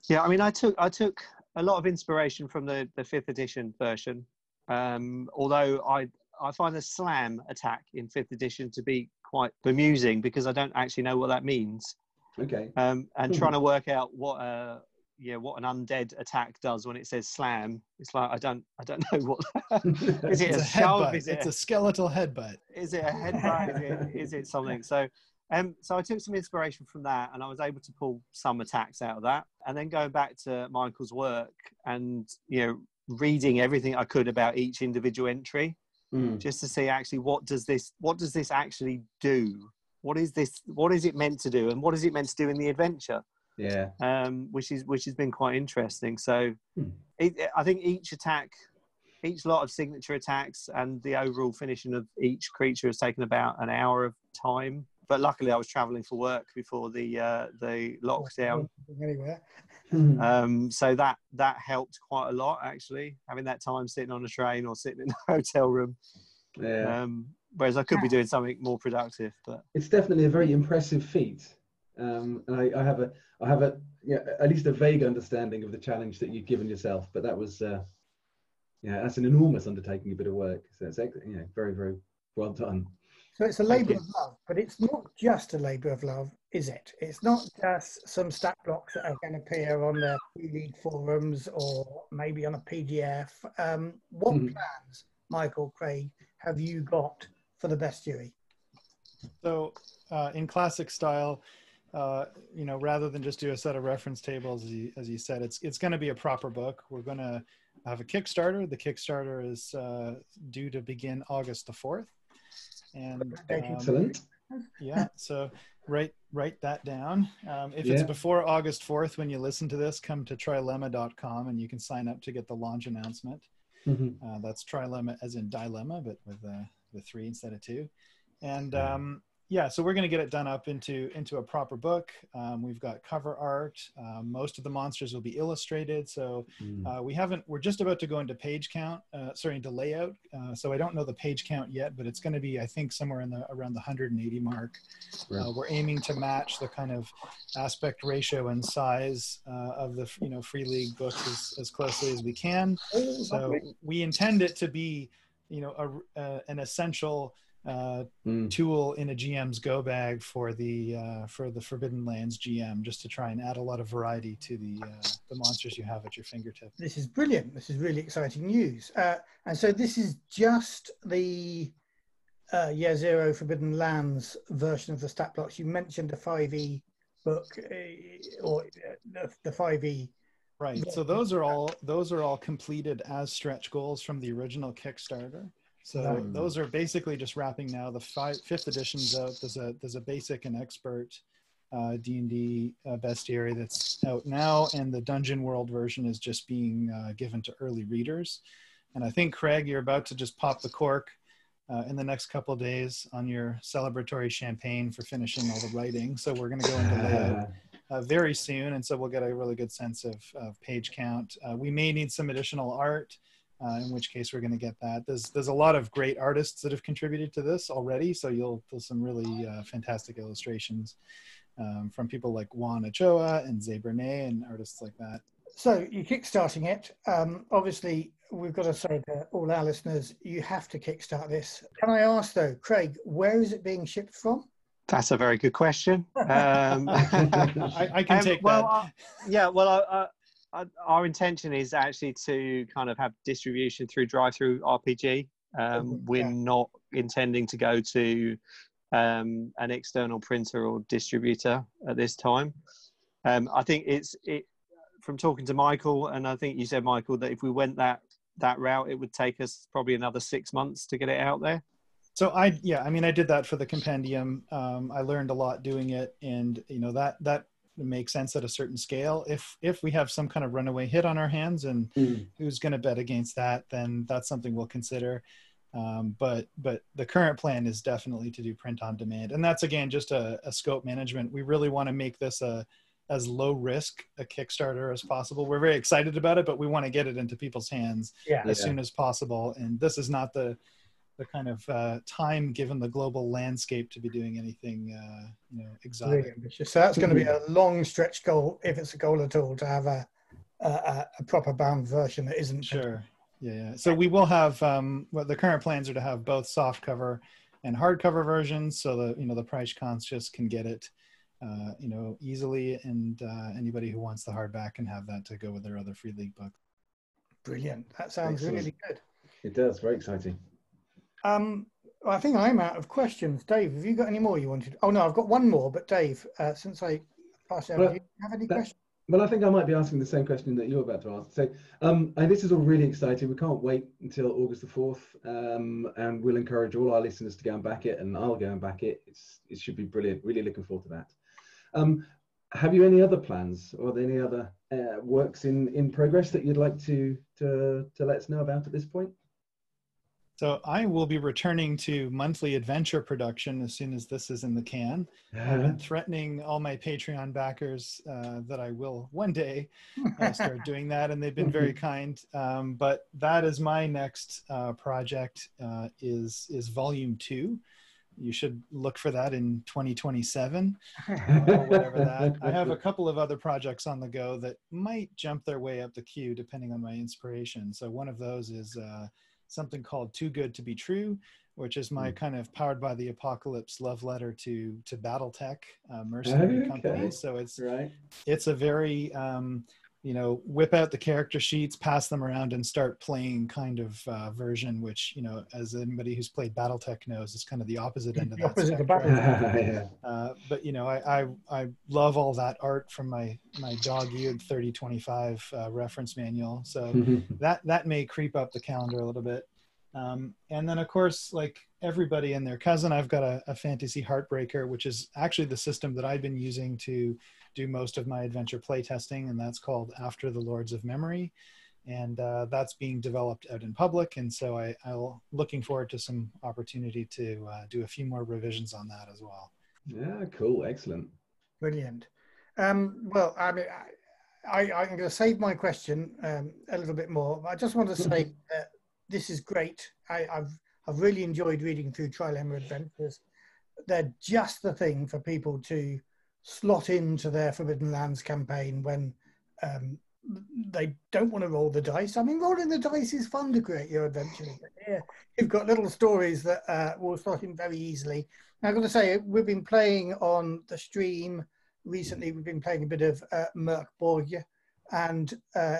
Yeah, I mean, I took I took a lot of inspiration from the the fifth edition version. Um, although I I find the slam attack in fifth edition to be quite bemusing because I don't actually know what that means. okay Um, and Mhm. trying to work out what uh yeah what an undead attack does when it says slam, it's like I don't I don't know what is it It's a, a shove? headbutt. Is it It's a a skeletal headbutt. is it a headbutt? is, it, is it something? So, um, so I took some inspiration from that, and I was able to pull some attacks out of that. And then going back to Michael's work and you know reading everything I could about each individual entry, Mm. just to see actually what does this what does this actually do? What is this? What is it meant to do? And what is it meant to do in the adventure? yeah um, which is which has been quite interesting. So, Hmm. it, I think each attack, each lot of signature attacks, and the overall finishing of each creature has taken about an hour of time but luckily I was traveling for work before the uh, the lockdown. Anywhere. Um, so that that helped quite a lot actually, having that time sitting on a train or sitting in a hotel room. Yeah. Um, whereas I could be doing something more productive, but it's definitely a very impressive feat. Um, and I, I have a, I have a, yeah, at least a vague understanding of the challenge that you've given yourself. But that was, uh, yeah, that's an enormous undertaking, a bit of work. So it's, you know, very, very well done. So it's a Thank labour of love, but it's not just a labour of love, is it? It's not just some stat blocks that are going to appear on the Free League forums or maybe on a PDF. Um, what Mhm. plans, Michael Craig, have you got for the bestiary? So, uh, in classic style, uh, you know, rather than just do a set of reference tables, as you, as you said, it's it's going to be a proper book. We're going to have a Kickstarter. The Kickstarter is uh, due to begin August the fourth, and um, Excellent. yeah, so write write that down. Um, if it's before August fourth, when you listen to this, come to trilemma.com and you can sign up to get the launch announcement. Mhm. Uh, that's trilemma as in dilemma, but with uh, the three instead of two. And um, yeah, so we're going to get it done up into into a proper book. Um, we've got cover art. Um, most of the monsters will be illustrated. So Mm. uh, we haven't. We're just about to go into page count. Uh, sorry, into layout. Uh, so I don't know the page count yet, but it's going to be, I think, somewhere in the around the 180 mark. Right. Uh, we're aiming to match the kind of aspect ratio and size uh, of the you know free league books as, as closely as we can. So we intend it to be, you know, a, uh, an essential uh, Mm. tool in a GM's go bag for the uh, for the Forbidden Lands GM, just to try and add a lot of variety to the uh, the monsters you have at your fingertips. This is brilliant. This is really exciting news. Uh, and so this is just the uh, Year Zero Forbidden Lands version of the stat blocks. You mentioned the 5e book uh, or uh, the, the 5e. Right. So those are all those are all completed as stretch goals from the original Kickstarter. So Right. those are basically just wrapping now. The five, fifth edition's out. There's a there's a basic and expert uh, D and D uh, bestiary that's out now, and the Dungeon World version is just being uh, given to early readers. And I think Craig, you're about to just pop the cork uh, in the next couple of days on your celebratory champagne for finishing all the writing. So we're going to go into layout uh, very soon, and so we'll get a really good sense of, of page count. Uh, we may need some additional art, uh, in which case we're going to get that. There's there's a lot of great artists that have contributed to this already, so you'll there's some really uh, fantastic illustrations um, from people like Juan Ochoa and Zay Bernay and artists like that. So you're kickstarting it. Um, obviously, we've got to say to all our listeners, you have to kickstart this. Can I ask though, Craig, where is it being shipped from? that's a very good question. Um, I, I can Um, take well, that. uh, yeah. Well, uh, uh, uh, our intention is actually to kind of have distribution through DriveThruRPG. Um, we're yeah. not intending to go to um, an external printer or distributor at this time. Um, I think it's it from talking to Michael, and I think you said Michael that if we went that that route, it would take us probably another six months to get it out there. So I yeah, I mean I did that for the compendium. Um, I learned a lot doing it, and you know that that makes sense at a certain scale. If if we have some kind of runaway hit on our hands, and Mm. who's going to bet against that, then that's something we'll consider. Um, but but the current plan is definitely to do print on demand, and that's again just a, a scope management. We really want to make this a as low risk a Kickstarter as possible. We're very excited about it, but we want to get it into people's hands Yeah. as Yeah. soon as possible. And this is not the the kind of uh, time given the global landscape to be doing anything uh, you know Really exotic. ambitious. So that's going to be a long stretch goal, if it's a goal at all, to have a a, a- a proper bound version that isn't Sure. Yeah, yeah. So we will have um, well, the current plans are to have both soft cover and hardcover versions, so that you know the price conscious can get it, uh, you know, easily, and uh, anybody who wants the hardback can have that to go with their other free league book. brilliant. That sounds Excellent. really good. It does. Very exciting. Um, I think I'm out of questions. Dave, have you got any more you wanted? Oh no, I've got one more. But Dave, uh, since I passed over, Well, do you have any that- questions? Well, I think I might be asking the same question that you're about to ask. So, um, and this is all really exciting. We can't wait until August the fourth, um, and we'll encourage all our listeners to go and back it, and I'll go and back it. It's it should be brilliant. Really looking forward to that. Um, have you any other plans or any other uh, works in in progress that you'd like to to to let us know about at this point? So I will be returning to monthly adventure production as soon as this is in the can. I've been threatening all my Patreon backers uh, that I will one day uh, start doing that, and they've been very kind. Um, but that is my next uh, project uh, is is volume two. You should look for that in 2027 or whatever that. I have a couple of other projects on the go that might jump their way up the queue depending on my inspiration. So one of those is uh, something called Too Good to Be True, which is my Hmm. kind of powered by the apocalypse love letter to to BattleTech, uh, mercenary Okay. company. So it's right. it's a very um, you know whip out the character sheets, pass them around, and start playing kind of uh, version. Which you know, as anybody who's played BattleTech knows, is kind of the opposite end of that. opposite of yeah. Uh, but you know, I, I I love all that art from my my dog-eared 3025 uh, reference manual. So that that may creep up the calendar a little bit. Um, and then of course, like everybody and their cousin, I've got a, a fantasy heartbreaker, which is actually the system that I've been using to do most of my adventure playtesting, and that's called After the Lords of Memory. And uh, that's being developed out in public, and so I, I'll looking forward to some opportunity to uh, do a few more revisions on that as well. yeah, cool, excellent. Brilliant. Um, well, I mean, I, I, I'm going to save my question um, a little bit more. I just want to say uh, this is great. I, I've I've really enjoyed reading through Trilemma Adventures. They're just the thing for people to slot into their Forbidden Lands campaign when um, they don't want to roll the dice. I mean, rolling the dice is fun to create your adventures. Yeah, you've got little stories that uh, will slot in very easily. Now, I've got to say, we've been playing on the stream recently. We've been playing a bit of uh, Mörk Borg, and uh,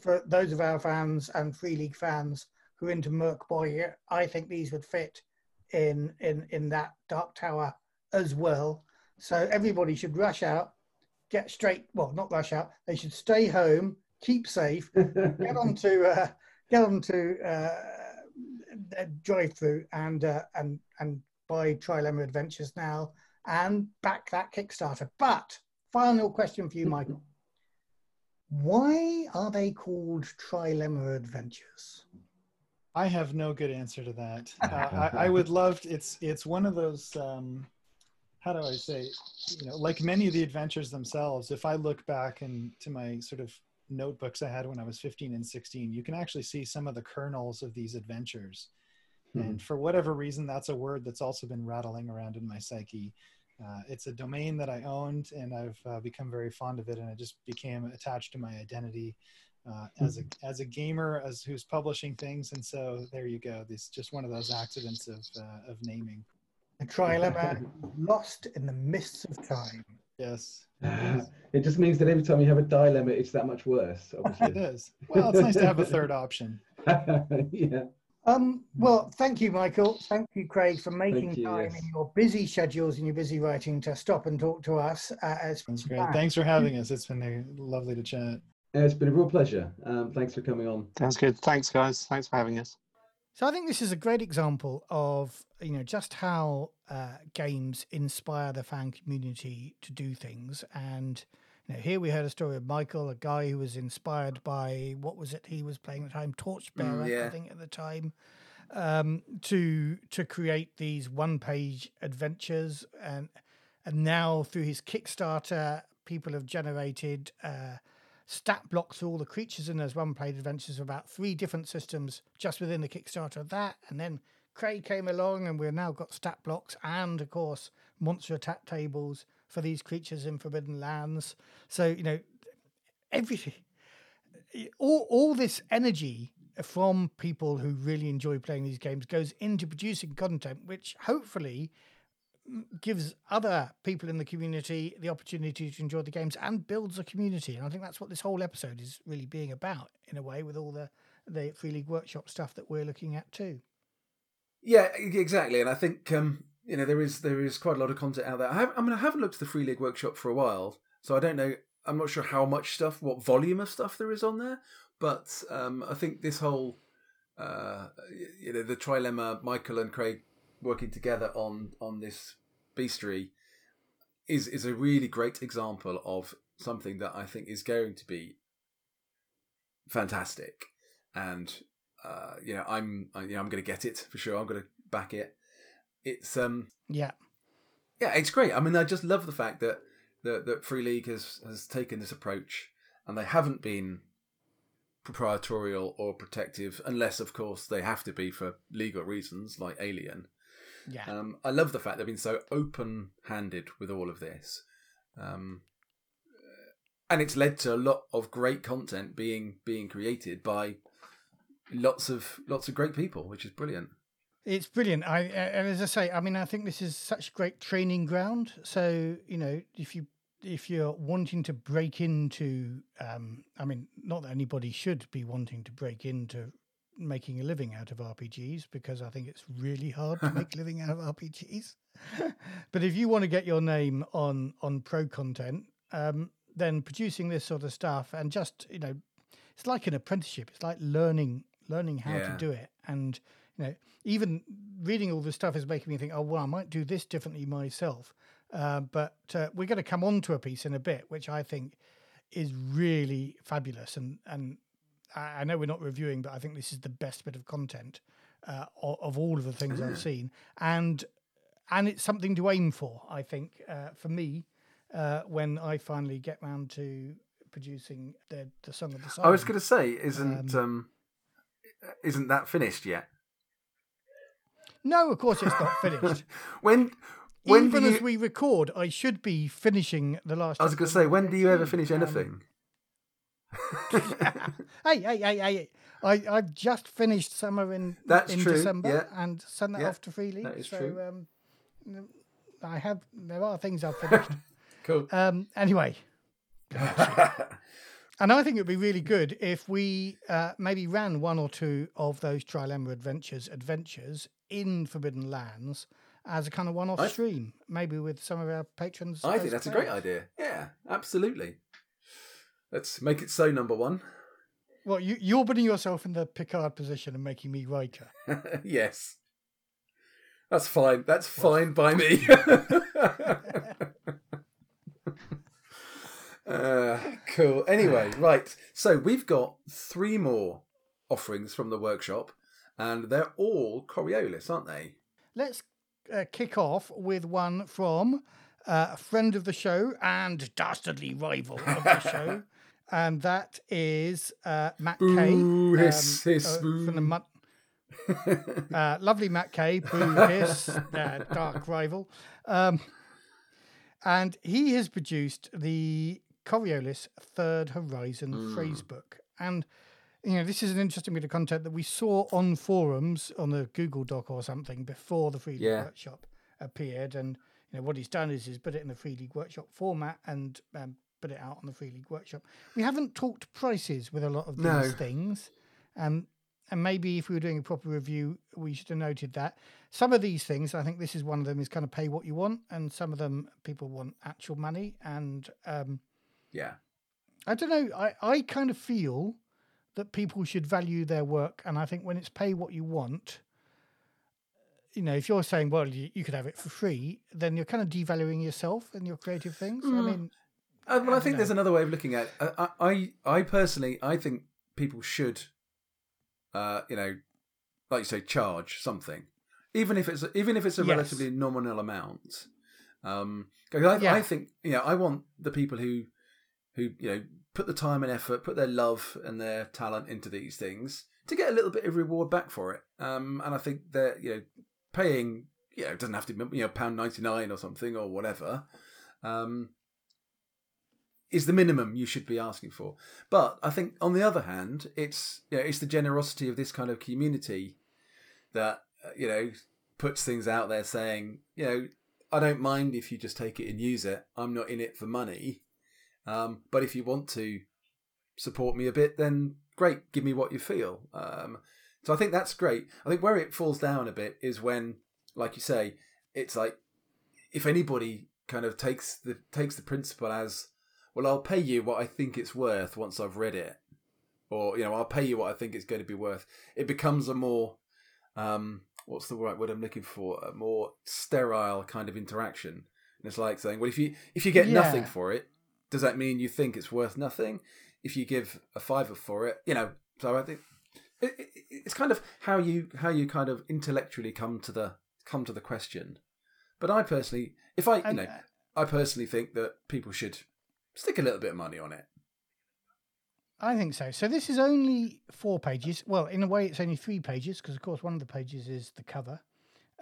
for those of our fans and Free League fans who are into Mörk Borg, I think these would fit in in in that Dark Tower as well. So everybody should rush out, get straight. Well, not rush out. They should stay home, keep safe, get on to uh, get on to uh, drive through and uh, and and buy Trilemma Adventures now and back that Kickstarter. But final question for you, Michael: Why are they called Trilemma Adventures? I have no good answer to that. Uh, I, I would love to, it's it's one of those um, how do I say you know like many of the adventures themselves. If I look back and to my sort of notebooks I had when I was 15 and 16, you can actually see some of the kernels of these adventures. And for whatever reason, that's a word that's also been rattling around in my psyche. Uh, it's a domain that I owned, and I've uh, become very fond of it, and it just became attached to my identity uh, as a as a gamer, as who's publishing things. And so there you go. This just one of those accidents of uh, of naming. A trilemma lost in the mists of time. Yes, it just means that every time you have a dilemma, it's that much worse. Obviously. is. Well, it's nice to have a third option. yeah. Um, well, thank you, Michael. Thank you, Craig, for making you, time yes. in your busy schedules and your busy writing to stop and talk to us. Uh, it's That's great. fab. Thanks for having us. It's been lovely to chat. Yeah, It's been a real pleasure. Um, thanks for coming on. Sounds good. Thanks, guys. Thanks for having us. So I think this is a great example of you know just how uh, games inspire the fan community to do things. And you know, here we heard a story of Michael, a guy who was inspired by what was it he was playing at the time, Torchbearer, I yeah. think at the time, um, to to create these one-page adventures, and and now through his Kickstarter, people have generated. Uh, stat blocks for all the creatures in those one played adventures about three different systems just within the Kickstarter of that. And then Craig came along and we've now got stat blocks and, of course, monster attack tables for these creatures in Forbidden Lands. So, you know, everything, all, all this energy from people who really enjoy playing these games goes into producing content, which hopefully gives other people in the community the opportunity to enjoy the games and builds a community. And I think that's what this whole episode is really being about, in a way, with all the the Free League Workshop stuff that we're looking at too. Yeah, exactly. And I think um, you know there is there is quite a lot of content out there. I, have, I mean, I haven't looked at the Free League Workshop for a while, so I don't know. I'm not sure how much stuff, what volume of stuff there is on there. But um, I think this whole, uh, you know, the trilemma, Michael and Craig working together on on this bestiary, is is a really great example of something that I think is going to be fantastic, and uh, you know, I'm, I, you know, I'm going to get it for sure. I'm going to back it. It's, um, Yeah. yeah, it's great. I mean, I just love the fact that that, that Free League has has taken this approach, and they haven't been proprietorial or protective, unless, of course, they have to be for legal reasons, like Alien. Yeah. Um, I love the fact they've been so open-handed with all of this, um, and it's led to a lot of great content being being created by lots of lots of great people, which is brilliant. It's brilliant. I and as I say, I mean, I think this is such great training ground. So you know, if you if you're wanting to break into, um, I mean, not that anybody should be wanting to break into making a living out of RPGs because I think it's really hard to make a living out of RPGs. but if you want to get your name on on pro content, um, then producing this sort of stuff and just you know, it's like an apprenticeship. It's like learning learning how Yeah. to do it and you know even reading all this stuff is making me think oh well i might do this differently myself uh, but uh, we're going to come on to a piece in a bit which i think is really fabulous and and i I know we're not reviewing but i think this is the best bit of content uh, of, of all of the things i've seen and and it's something to aim for i think uh, for me uh, when i finally get round to producing the the song of the Songs. I was going to say, isn't um, isn't that finished yet? no of course it's not finished when when Even you, as we record, I should be finishing the last. I was going to say, when do you ever finish Um, anything? hey, hey, hey, hey! I I've just finished summer in That's in true, December yeah. and sent that Yeah, off to Freely. that is so true. um, I have there are things I've finished. cool. um, anyway, and I think it would be really good if we uh, maybe ran one or two of those Trilemma adventures adventures in Forbidden Lands as a kind of one-off I- stream, maybe with some of our patrons. I think that's a great idea. Yeah, absolutely. Let's make it so. Number one. Well, you, you're putting yourself in the Picard position and making me writer. yes. That's fine. That's fine by me. uh, cool. Anyway, right. So we've got three more offerings from the workshop, and they're all Coriolis, aren't they? Let's uh, kick off with one from uh, a friend of the show and dastardly rival of the show, and that is uh, Matt Kay. Boo, hiss, hiss, uh, from the Mut- uh, lovely Matt Kay, boo hiss, uh, dark rival, um, and he has produced the Coriolis Third Horizon phrase book, and you know this is an interesting bit of content that we saw on forums on the Google Doc or something before the Free League Yeah. Workshop appeared, and you know what he's done is he's put it in the Free League Workshop format and um, put it out on the Free League Workshop. We haven't talked prices with a lot of these No. things, um, and maybe if we were doing a proper review, we should have noted that some of these things. I think this is one of them is kind of pay what you want, and some of them people want actual money, and um, yeah. I don't know. I, I kind of feel that people should value their work. And I think when it's pay what you want, you know, if you're saying, well, you, you could have it for free, then you're kind of devaluing yourself and your creative things. I mean, Uh, well, I I think there's another way of looking at. It. I, I, I personally, I think people should, uh, you know, like you say, charge something, even if it's even if it's a Yes. relatively nominal amount. Um, 'cause I, Yeah. I think you know, I want the people who, who you know, put the time and effort, put their love and their talent into these things to get a little bit of reward back for it. Um, and I think that you know, paying, you know, it doesn't have to be you know pound ninety nine or something or whatever. Um, is the minimum you should be asking for. But I think on the other hand, it's you know, it's the generosity of this kind of community that uh, you know puts things out there saying, you know, I don't mind if you just take it and use it. I'm not in it for money. Um, but if you want to support me a bit, then great, give me what you feel. Um, so I think that's great. I think where it falls down a bit is when, like you say, it's like if anybody kind of takes the takes the principle as well, I'll pay you what I think it's worth once I've read it, or you know, I'll pay you what I think it's going to be worth. It becomes a more, um, what's the right word I'm looking for? A more sterile kind of interaction. And it's like saying, well, if you if you get nothing for it, does that mean you think it's worth nothing? If you give a fiver for it, you know. So I think it, it, it's kind of how you how you kind of intellectually come to the come to the question. But I personally, if I you know, I personally think that people should stick a little bit of money on it. I think so. So this is only four pages. Well, in a way, it's only three pages because, of course, one of the pages is the cover.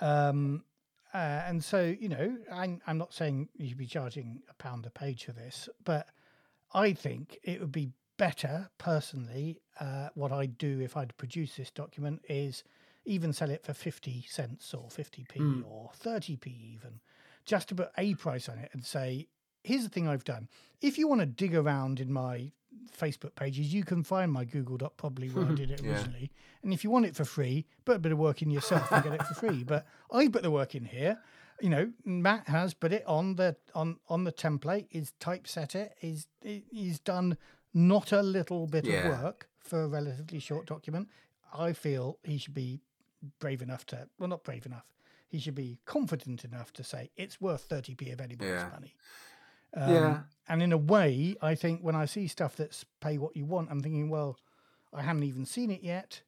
Um, uh, and so, you know, I'm, I'm not saying you should be charging a pound a page for this, but I think it would be better, personally, uh, what I'd do if I'd produce this document is even sell it for 50 cents or 50p Mm. or 30p even, just to put a price on it and say, here's the thing I've done. If you want to dig around in my Facebook pages, you can find my Google Doc probably where I did it Yeah. originally. And if you want it for free, put a bit of work in yourself and get it for free. But I put the work in here. You know, Matt has put it on the on on the template. He's typeset it. He's he's done not a little bit Yeah. of work for a relatively short document. I feel he should be brave enough to well, not brave enough. He should be confident enough to say it's worth 30p of anybody's Yeah. money. Um, Yeah. And in a way, I think when I see stuff that's pay what you want, I'm thinking, well, I haven't even seen it yet.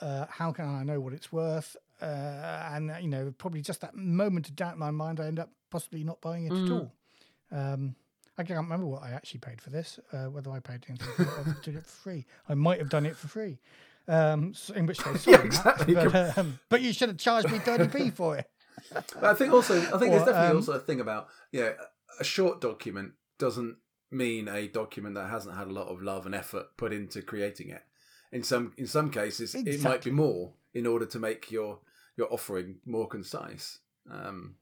Uh, how can I know what it's worth? Uh, and you know, probably just that moment of doubt in my mind, I end up possibly not buying it at all. Um, I can't remember what I actually paid for this. Uh, whether I paid anything for it or did it for free. I might have done it for free. Um, s- in which case, Yeah, exactly. But, um, but you should have charged me 30p for it. But I think also, I think there's definitely um, also a thing about yeah, a short document doesn't mean a document that hasn't had a lot of love and effort put into creating it. In some in some cases, it might be more in order to make your your offering more concise. Um,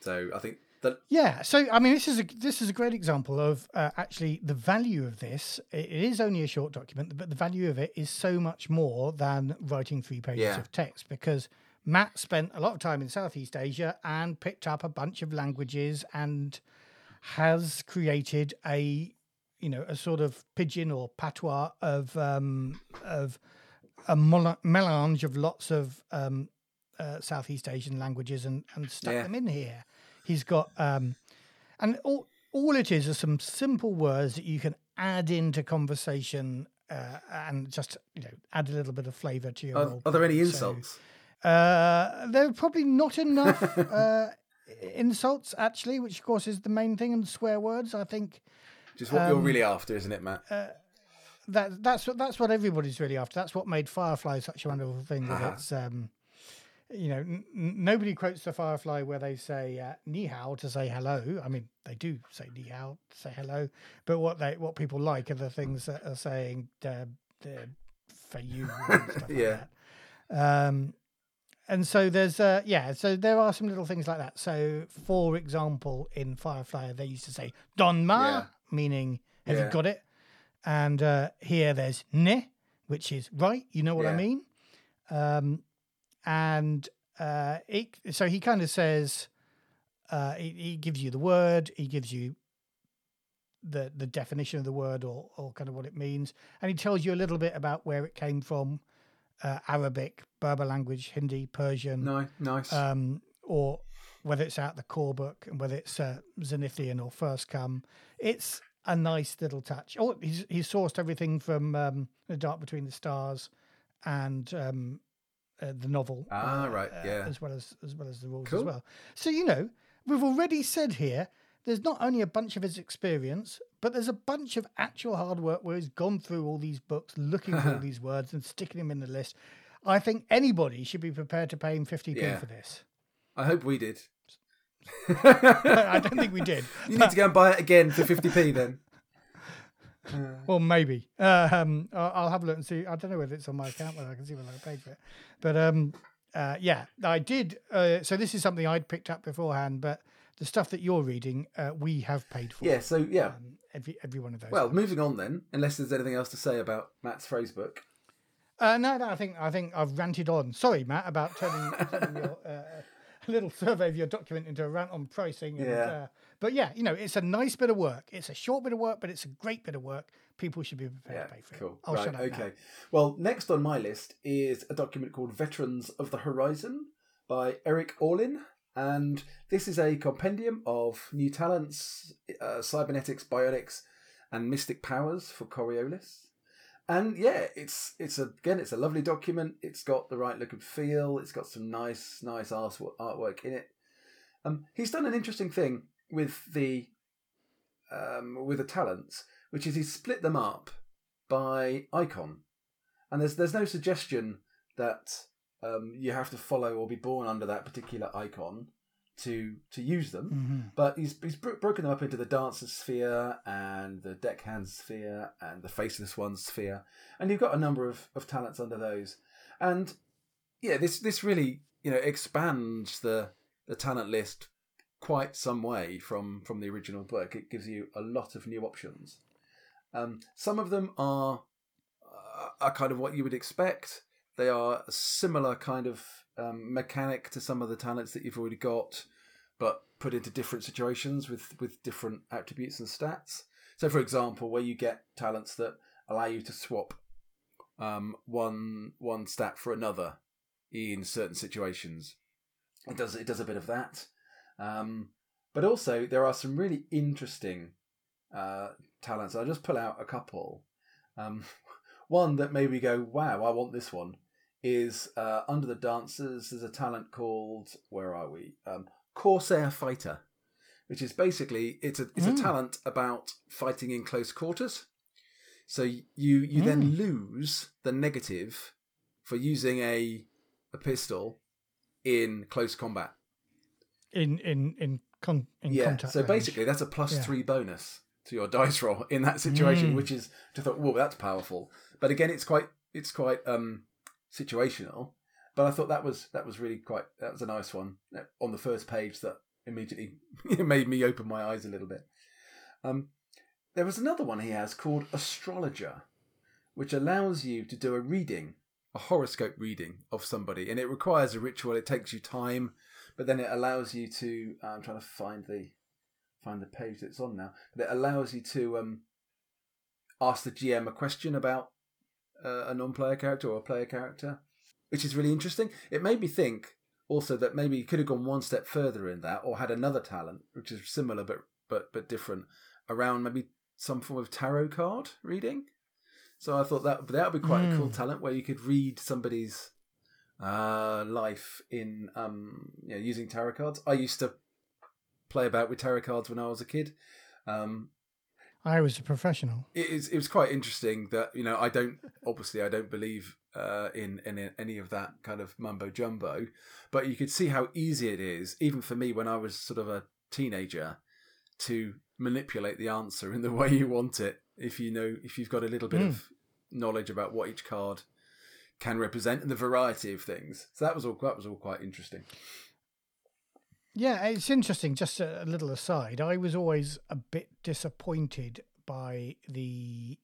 so I think that Yeah, so I mean, this is a this is a great example of uh, actually the value of this. It it is only a short document, but the value of it is so much more than writing three pages Yeah. of text because Matt spent a lot of time in Southeast Asia and picked up a bunch of languages and has created a you know a sort of pidgin or patois of um, of a melange of lots of um, uh, Southeast Asian languages and, and stuck Yeah. them in here. He's got um, and all all it is are some simple words that you can add into conversation uh, and just you know add a little bit of flavour to your. are, are there any play. So, insults? Uh, there are probably not enough uh, insults actually, which of course is the main thing, and swear words. I think Just what you're um, really after, isn't it, Matt? that that's what that's what everybody's really after. That's what made Firefly such a wonderful thing. Uh-huh. its, um, you know, n- nobody quotes the Firefly where they say uh, "ni hao" to say hello. I mean, they do say "ni hao" to say hello, but what they what people like are the things that are saying uh, the for you and stuff Yeah. like that. Um, and so there's uh yeah so there are some little things like that so for example in firefly they used to say don ma Yeah. meaning have Yeah. you got it and uh here there's ne which is right you know what i mean um and uh it, so he kind of says uh he, he gives you the word he gives you the the definition of the word or or kind of what it means and he tells you a little bit about where it came from uh, arabic berber language hindi persian No, nice. um, or whether it's out the core book and whether it's uh, Zenithian or Firstcome. It's a nice little touch. Oh, he's he's sourced everything from um, The Dark Between the Stars and um, uh, the novel. Ah, uh, right, uh, yeah. as well as as well as the rules as well. So you know, we've already said here. There's not only a bunch of his experience, but there's a bunch of actual hard work where he's gone through all these books, looking for all these words and sticking them in the list. I think anybody should be prepared to pay him 50p Yeah. for this. I hope we did. I don't think we did. You need to go and buy it again for 50p then. Well, maybe. Um, I'll I'll have a look and see. I don't know whether it's on my account, whether I can see whether I paid for it. But um, uh, yeah, I did. Uh, so this is something I'd picked up beforehand, but the stuff that you're reading, uh, we have paid for. Yeah, so yeah. Um, every every one of those. Well, moving on then, unless there's anything else to say about Matt's phrase book. Uh, no, no, I think I think I've ranted on. Sorry, Matt, about turning, turning your uh, a little survey of your document into a rant on pricing. And, Yeah. Uh, but yeah, you know, it's a nice bit of work. It's a short bit of work, but it's a great bit of work. People should be prepared Yeah, to pay for cool. it. I'll right, shut up okay. now. Well, next on my list is a document called Veterans of the Horizon by Eric Orlin. And this is a compendium of new talents, uh, cybernetics, bionics, and mystic powers for Coriolis. and yeah, it's it's a, again it's a lovely document. It's got the right look and feel. It's got some nice nice artwork in it. Um, he's done an interesting thing with the um, with the talents, which is he's split them up by icon, and there's there's no suggestion that um, you have to follow or be born under that particular icon to to use them. Mm-hmm. But he's he's bro- broken them up into the dancer sphere and the deckhand sphere and the faceless one sphere, and you've got a number of, of talents under those. And yeah, this this really you know expands the the talent list quite some way from from the original book. It gives you a lot of new options. Um, some of them are uh, are kind of what you would expect. They are a similar kind of um, mechanic to some of the talents that you've already got, but put into different situations with with different attributes and stats. So, for example, where you get talents that allow you to swap um, one one stat for another in certain situations, it does it does a bit of that. Um, but also, there are some really interesting uh, talents. I'll just pull out a couple. Um, one that made me go, "Wow, I want this one." Is uh, under the dancers. There's a talent called where are we? Um, Corsair Fighter, which is basically it's a it's Mm. a talent about fighting in close quarters. So you you then lose the negative for using a a pistol in close combat. In in in con in yeah. contact. So range. basically, that's a plus Yeah. three bonus to your dice roll in that situation, Mm. which is just thought, whoa, that's powerful. But again, it's quite it's quite um situational. But I thought that was that was really quite that was a nice one on the first page that immediately made me open my eyes a little bit. Um, there was another one he has called Astrologer, which allows you to do a reading, a horoscope reading of somebody, and it requires a ritual. It takes you time, but then it allows you to. uh, I'm trying to find the find the page that's on now, but it allows you to um, ask the GM a question about uh, a non-player character or a player character, which is really interesting. It made me think also that maybe you could have gone one step further in that, or had another talent which is similar but but but different around maybe some form of tarot card reading. So I thought that that would be quite a cool Mm. talent where you could read somebody's uh, life in um, you know, using tarot cards. I used to play about with tarot cards when I was a kid. Um, I was a professional. it is it was quite interesting that you know I don't obviously I don't believe uh, in in any of that kind of mumbo jumbo, but you could see how easy it is even for me when I was sort of a teenager to manipulate the answer in the way you want it if you know if you've got a little bit Mm. of knowledge about what each card can represent and the variety of things. So that was all that was all quite interesting. Yeah, it's interesting. Just a, a little aside, I was always a bit disappointed by the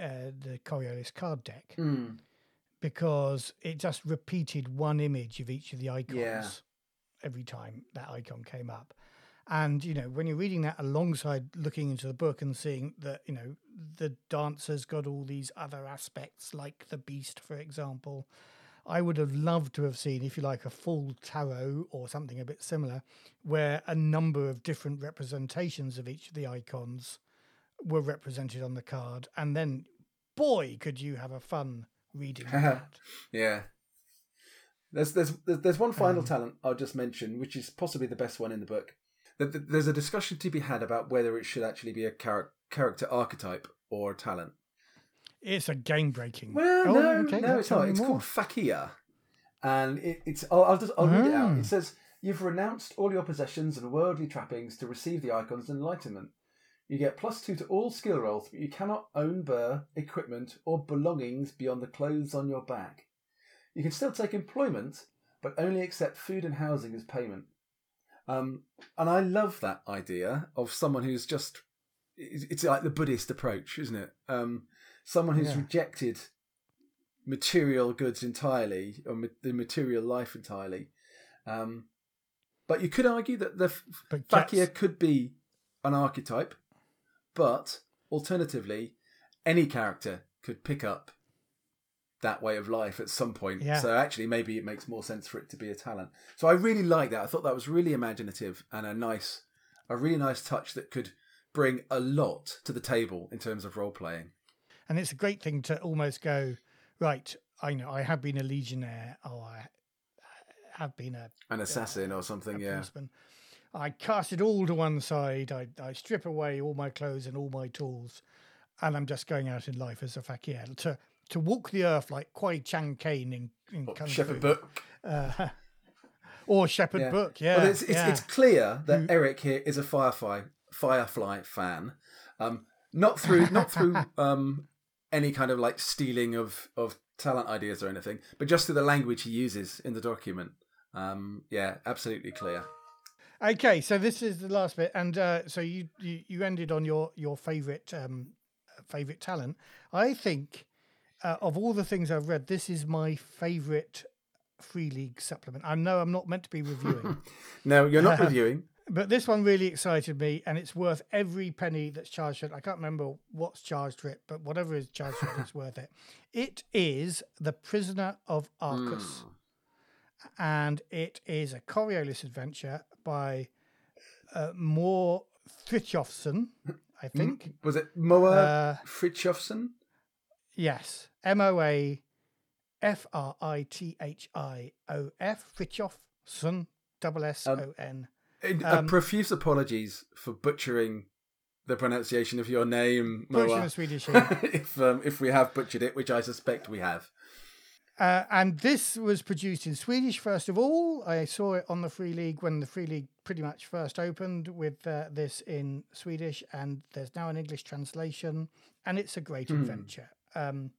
uh, the Coriolis card deck because it just repeated one image of each of the icons Yeah. every time that icon came up. And you know, when you're reading that alongside looking into the book and seeing that you know the dancers got all these other aspects, like the beast, for example, I would have loved to have seen, if you like, a full tarot or something a bit similar, where a number of different representations of each of the icons were represented on the card, and then, boy, could you have a fun reading that. Yeah. There's there's there's one final Um, talent I'll just mention, which is possibly the best one in the book. Th- th- There's a discussion to be had about whether it should actually be a char- character archetype or a talent. It's a game breaking. Well, Oh, no, okay, no, it's not. It's more. called Fakir, and it, it's. I'll, I'll just I'll read it out. Ah. It says, "You've renounced all your possessions and worldly trappings to receive the icon's enlightenment. You get plus two to all skill rolls, but you cannot own birr, equipment, or belongings beyond the clothes on your back. You can still take employment, but only accept food and housing as payment." Um, and I love that idea of someone who's just. It's it's like the Buddhist approach, isn't it? Um, someone who's Yeah. rejected material goods entirely or ma- the material life entirely. Um, but you could argue that the f- fakir could be an archetype, but alternatively, any character could pick up that way of life at some point. Yeah. So actually, maybe it makes more sense for it to be a talent. So I really like that. I thought that was really imaginative and a nice, a really nice touch that could bring a lot to the table in terms of role playing. And it's a great thing to almost go right. I know I have been a legionnaire, or I have been a An assassin or something, yeah. policeman. I cast it all to one side. I, I strip away all my clothes and all my tools, and I'm just going out in life as a fakir to to walk the earth like Kwai Chang Caine in, in Or Shepherd Book. Uh, or Shepherd Yeah. Book. Yeah, well, it's, it's, yeah. it's clear that Eric here is a Firefly Firefly fan. Um, not through not through um, any kind of like stealing of of talent ideas or anything, but just through the language he uses in the document. Um, yeah, absolutely clear. Okay, so this is the last bit, and uh, so you, you you ended on your your favorite um, favorite talent. I think uh, of all the things I've read, this is my favorite free league supplement. I know I'm not meant to be reviewing, No, you're not reviewing. But this one really excited me, and it's worth every penny that's charged for it. I can't remember what's charged for it, but whatever is charged for it, it's worth it. It is the Prisoner of Arcus and it is a Coriolis adventure by uh, Moore Frithiofsson, I think. Was it Moa Uh, Frithiofsson? Yes, M O A F R I T H I O F Frithiofsson, double S O N. Uh, um, profuse apologies for butchering the pronunciation of your name, Moa. Swedish. if um, if we have butchered it, which I suspect we have. Uh, and this was produced in Swedish first of all. I saw it on the Free League when the Free League pretty much first opened with uh, this in Swedish, and there's now an English translation, and it's a great adventure. Um,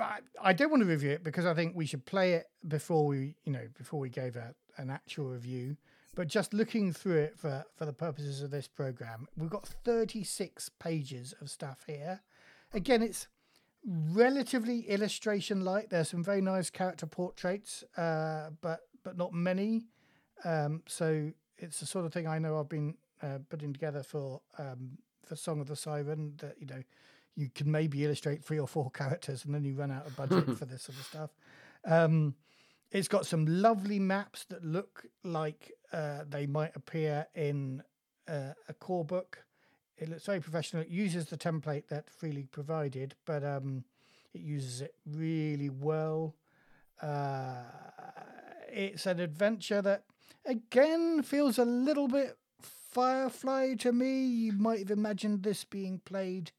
I, I don't want to review it because I think we should play it before we, you know, before we gave a, an actual review. But just looking through it for for the purposes of this program, we've got 36 pages of stuff here. Again, it's relatively illustration light. There's some very nice character portraits, uh, but but not many. Um, so it's the sort of thing I know I've been uh, putting together for um, for Song of the Siren. That you know you can maybe illustrate three or four characters, and then you run out of budget for this sort of stuff. Um, it's got some lovely maps that look like uh, they might appear in uh, a core book. It looks very professional. It uses the template that Free League provided, but um, it uses it really well. Uh, it's an adventure that, again, feels a little bit Firefly to me. You might have imagined this being played,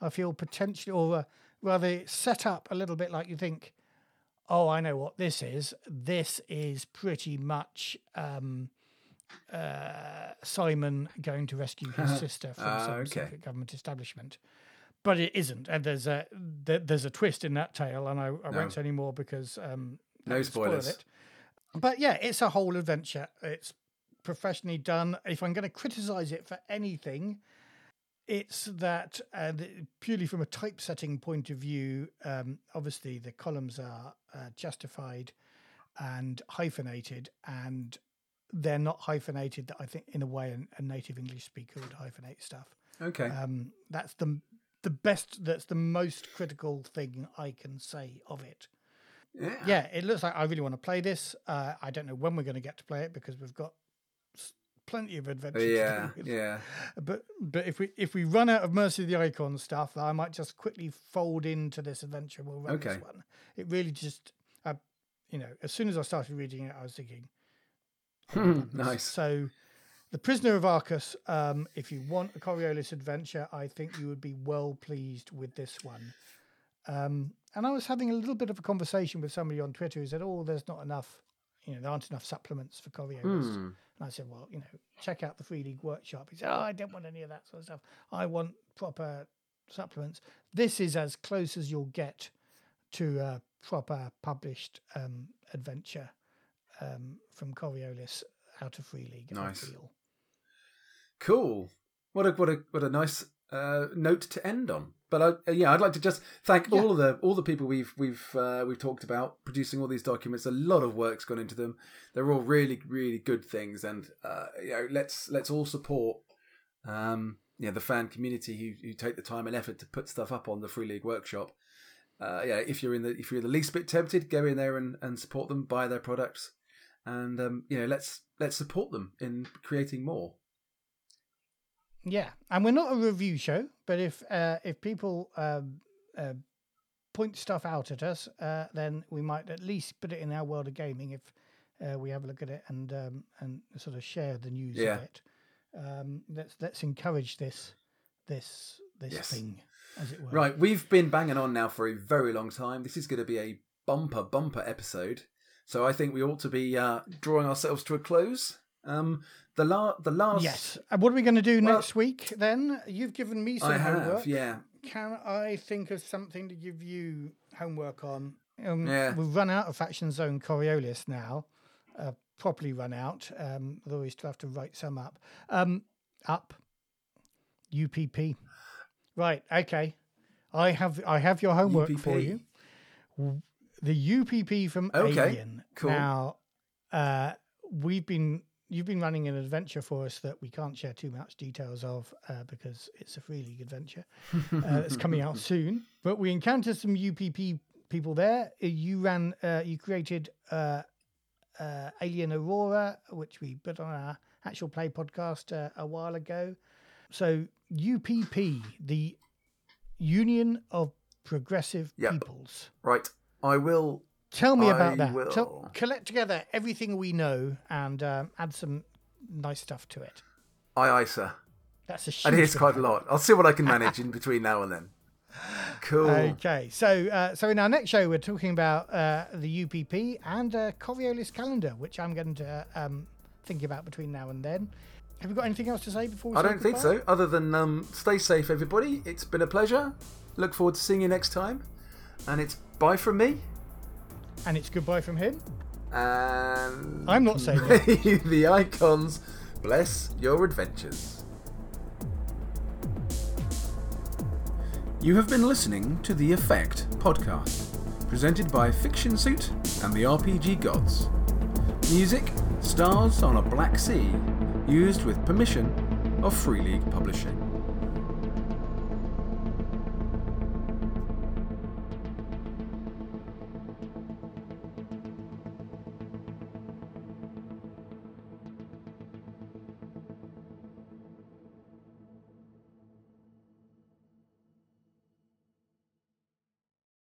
I feel, potentially, or uh, rather set up a little bit like you think, oh, I know what this is. This is pretty much. Um, uh, Simon going to rescue his sister from Ah, some okay. secret government establishment. But it isn't, and there's a there, there's a twist in that tale, and I, I No. won't say any more because um, No would spoil spoilers. It. But yeah, it's a whole adventure. It's professionally done. If I'm going to criticize it for anything, it's that uh, the, purely from a typesetting point of view, um, obviously the columns are uh, justified and hyphenated, and they're not hyphenated. That I think, in a way, a, a native English speaker would hyphenate stuff. Okay. Um, that's the the best. That's the most critical thing I can say of it. yeah. Yeah, it looks like I really want to play this. Uh, I don't know when we're going to get to play it because we've got plenty of adventure. Yeah. Yeah. But but if we if we run out of Mercy of the Icon stuff, I might just quickly fold into this adventure. We'll run Okay. this one. It really just, uh, you know, as soon as I started reading it, I was thinking. nice. So, the Prisoner of Arcus. Um, if you want a Coriolis adventure, I think you would be well pleased with this one. Um, and I was having a little bit of a conversation with somebody on Twitter who said, "Oh, there's not enough, you know, there aren't enough supplements for Coriolis." Hmm. And I said, "Well, you know, check out the Free League Workshop." He said, "Oh, I don't want any of that sort of stuff. I want proper supplements." This is as close as you'll get to a proper published um, adventure um, from Coriolis out of Free League. Nice. Feel. Cool. What a what a what a nice uh, note to end on. But I, uh, yeah, I'd like to just thank Yeah. all of the all the people we've we've uh, we've talked about producing all these documents. A lot of work's gone into them. They're all really really good things, and uh, you know, let's let's all support um, yeah the fan community who who take the time and effort to put stuff up on the Free League Workshop. Uh, yeah, if you're in the if you're the least bit tempted, go in there and, and support them, buy their products, and um, you know let's let's support them in creating more. Yeah, and we're not a review show, but if uh, if people um, uh, point stuff out at us, uh, then we might at least put it in our world of gaming if uh, we have a look at it and um, and sort of share the news Yeah. of it. Um, let's let's encourage this this this Yes. thing, as it were. Right, we've been banging on now for a very long time. This is going to be a bumper bumper episode, so I think we ought to be uh, drawing ourselves to a close. Um, the la- the last Yes. And what are we going to do Well- next week then? You've given me some I have, homework. yeah. Can I think of something to give you homework on? Um, Yeah. We've run out of Faction Zone Coriolis now, uh, properly run out. Um, although we still have to write some up. Um, up. UPP. Right. Okay. I have I have your homework for you. The UPP from Okay, Alien. cool. Now, uh, we've been you've been running an adventure for us that we can't share too much details of uh, because it's a free league adventure uh, that's coming out soon. But we encountered some UPP people there. Uh, You ran, uh, you created uh, uh, Alien Aurora, which we put on our actual play podcast uh, a while ago. So UPP, the Union of Progressive Yep. Peoples. Right, I will. Tell me I about that. will. Tell, collect together everything we know and um, add some nice stuff to it. Aye, aye, sir. That's a huge And here's quite a lot. I'll see what I can manage in between now and then. Cool. Okay, so uh, so in our next show, we're talking about uh, the UPP and uh, Coriolis calendar, which I'm going to um, think about between now and then. Have you got anything else to say before we? I don't think so. Other than um, stay safe, everybody. It's been a pleasure. Look forward to seeing you next time. And it's bye from me. And it's goodbye from him. And I'm not saying the icons bless your adventures. You have been listening to The Effekt podcast, presented by Fiction Suit and the RPG Gods. Music, Stars on a Black Sea, used with permission of Free League Publishing.